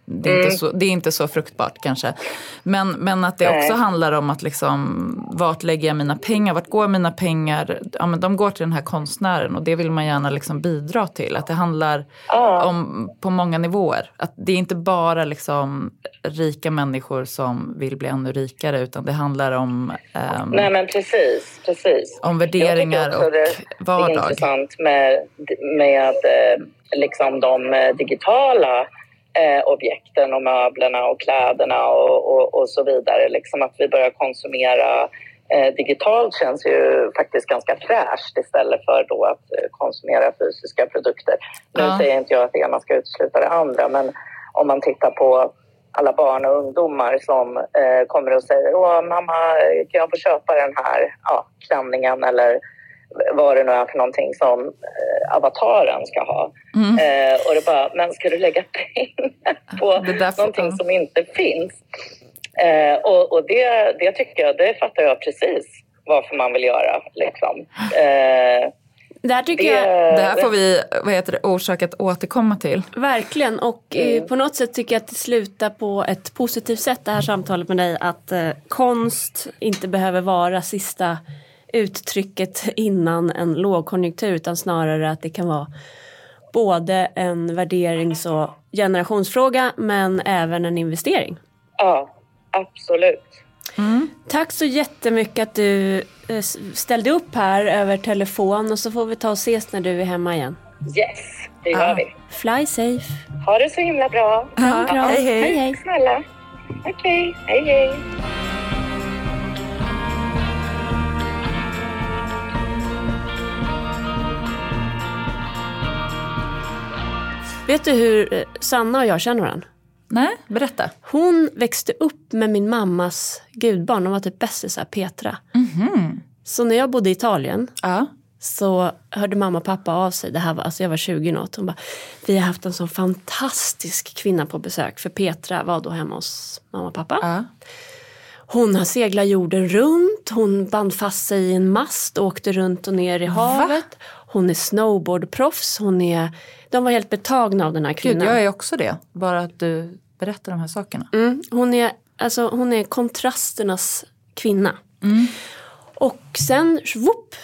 det, är inte så, det är inte så fruktbart kanske. Men, men att det Nej. också handlar om att liksom, vart lägger jag mina pengar? Vart går mina pengar? Ja, men de går till den här konstnären och det vill man gärna liksom bidra till. Att det handlar Ja. om, på många nivåer. Att det är inte bara liksom rika människor som vill bli ännu rikare utan det handlar om, ehm, Nej men precis, precis. om värderingar och det, Det är vardag. intressant med, med eh, liksom de eh, digitala eh, objekten och möblerna och kläderna och, och, och så vidare. Liksom att vi börjar konsumera eh, digitalt känns ju faktiskt ganska fräscht istället för då att eh, konsumera fysiska produkter. Nu Ja. säger inte jag att det ena ska utesluta det andra men om man tittar på alla barn och ungdomar som eh, kommer och säger Åh, mamma, kan jag få köpa den här ja, klänningen eller vad det nu är för någonting som eh, avataren ska ha. Mm. Eh, och det bara, men ska du lägga (laughs) pengar på Det någonting som inte finns? Eh, och och det, det tycker jag, det fattar jag precis varför man vill göra. Liksom. Eh, Där tycker det, jag Det här får vi vad heter det, orsak att återkomma till. verkligen och eh, på något sätt tycker jag att det slutar på ett positivt sätt det här samtalet med dig att eh, konst inte behöver vara sista uttrycket innan en lågkonjunktur utan snarare att det kan vara både en värderings och generationsfråga men även en investering. ja, absolut. Tack så jättemycket att du eh, ställde upp här över telefon och så får vi ta och ses när du är hemma igen. Yes, det gör Ja. vi. Fly safe. Ha det så himla bra. Ja, bra. hej, hej. hej, hej. Snälla. Okej, hej hej. Vet du hur eh, Sanna och jag känner varandra? Nej, berätta. Hon växte upp med min mammas gudbarn. De var typ bästisar, Petra. Så när jag bodde i Italien Ja. så hörde mamma och pappa av sig. Det här var, alltså jag var 20 något. Hon bara, vi har haft en sån fantastisk kvinna på besök. För Petra var då hemma hos mamma och pappa. ja. Hon har seglat jorden runt. Hon band fast sig i en mast och åkte runt och ner i havet. Hon är snowboardproffs. Hon är, de var helt betagna av den här Gud, kvinnan. jag är också det. Bara att du berättar de här sakerna. Mm, hon, är, alltså, hon är kontrasternas kvinna. Och sen whoop,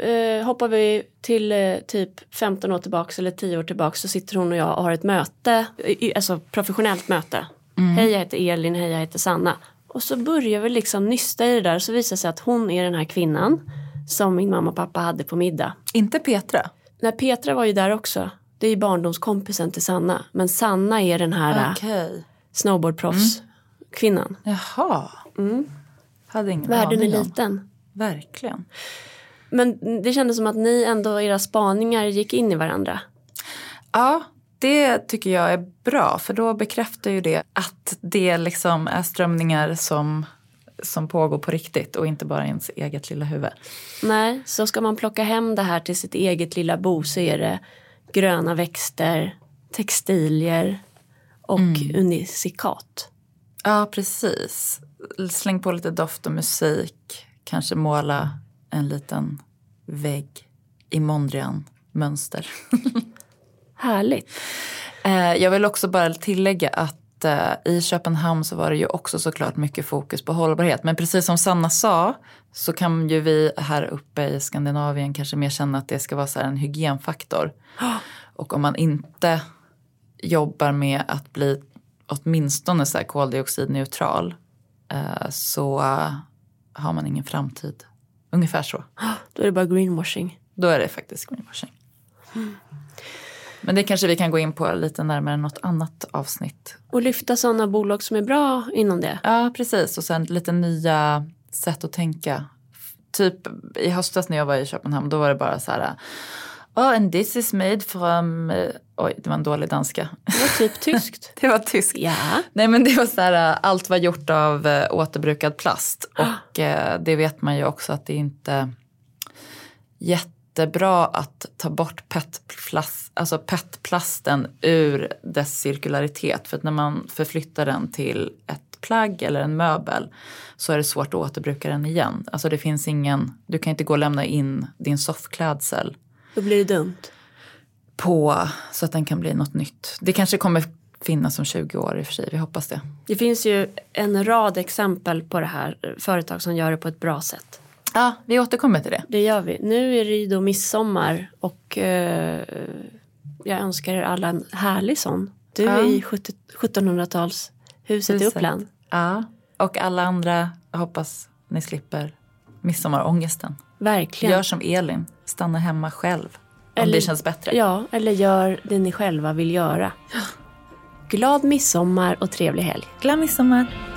eh, hoppar vi till eh, typ 15 år tillbaks eller 10 år tillbaks så sitter hon och jag och har ett möte, alltså professionellt möte. Hej jag heter Elin, hej jag heter Sanna. Och så börjar vi liksom nysta i det där så visar det sig att hon är den här kvinnan som min mamma och pappa hade på middag. Inte Petra. När Petra var ju där också. Det är ju barndomskompisen till Sanna. Men Sanna är den här äh, Okej. snowboardproffs-kvinnan. Jaha. Hade ingen Världen är liten. Verkligen. Men det kändes som att ni ändå, era spaningar gick in i varandra. Ja, det tycker jag är bra. För då bekräftar ju det att det liksom är strömningar som, som pågår på riktigt och inte bara ens eget lilla huvud. Nej, så ska man plocka hem det här till sitt eget lilla bo så är det gröna växter, textilier och unicikat. Ja, precis. Släng på lite doft och musik. Kanske måla en liten vägg i Mondrian-mönster. (laughs) Härligt. Eh, Jag vill också bara tillägga att eh, i Köpenhamn så var det ju också såklart mycket fokus på hållbarhet. Men precis som Sanna sa så kan ju vi här uppe i Skandinavien kanske mer känna att det ska vara så en hygienfaktor. (gasps) Och om man inte jobbar med att bli åtminstone så här koldioxidneutral eh, så eh, har man ingen framtid. Ungefär så. (gasps) Då är det bara greenwashing. Då är det faktiskt greenwashing. Men det kanske vi kan gå in på lite närmare något annat avsnitt. Och lyfta sådana bolag som är bra inom det. Ja, precis. Och sen lite nya sätt att tänka. Typ i höstas när jag var i Köpenhamn, då var det bara så här. Oh, and this is made from... Oj, det var en dålig danska. Det var typ tyskt. (laughs) Det var tyskt. Ja. Nej men det var så här, allt var gjort av eh, återbrukad plast. Och eh, det vet man ju också att det inte jättebra att ta bort petplast, alltså petplasten ur dess cirkularitet. För att när man förflyttar den till ett plagg eller en möbel så är det svårt att återbruka den igen. Alltså det finns ingen, du kan inte gå och lämna in din soffklädsel Då blir det dumt. på så att den kan bli något nytt. Det kanske kommer finnas om 20 år i och för sig. Vi hoppas det. Det finns ju en rad exempel på det här. Företag som gör det på ett bra sätt. Ja, vi återkommer till det. Det gör vi. Nu är det ju då midsommar och eh, jag önskar er alla en härlig sån. Du Ja. är i 70 1700-talshuset i. Uppland. Ja, och alla andra hoppas ni slipper midsommarångesten. Verkligen. Gör som Elin, stanna hemma själv. Om Eller- det känns bättre. Ja, eller gör det ni själva vill göra. Glad midsommar och trevlig helg. Glad midsommar!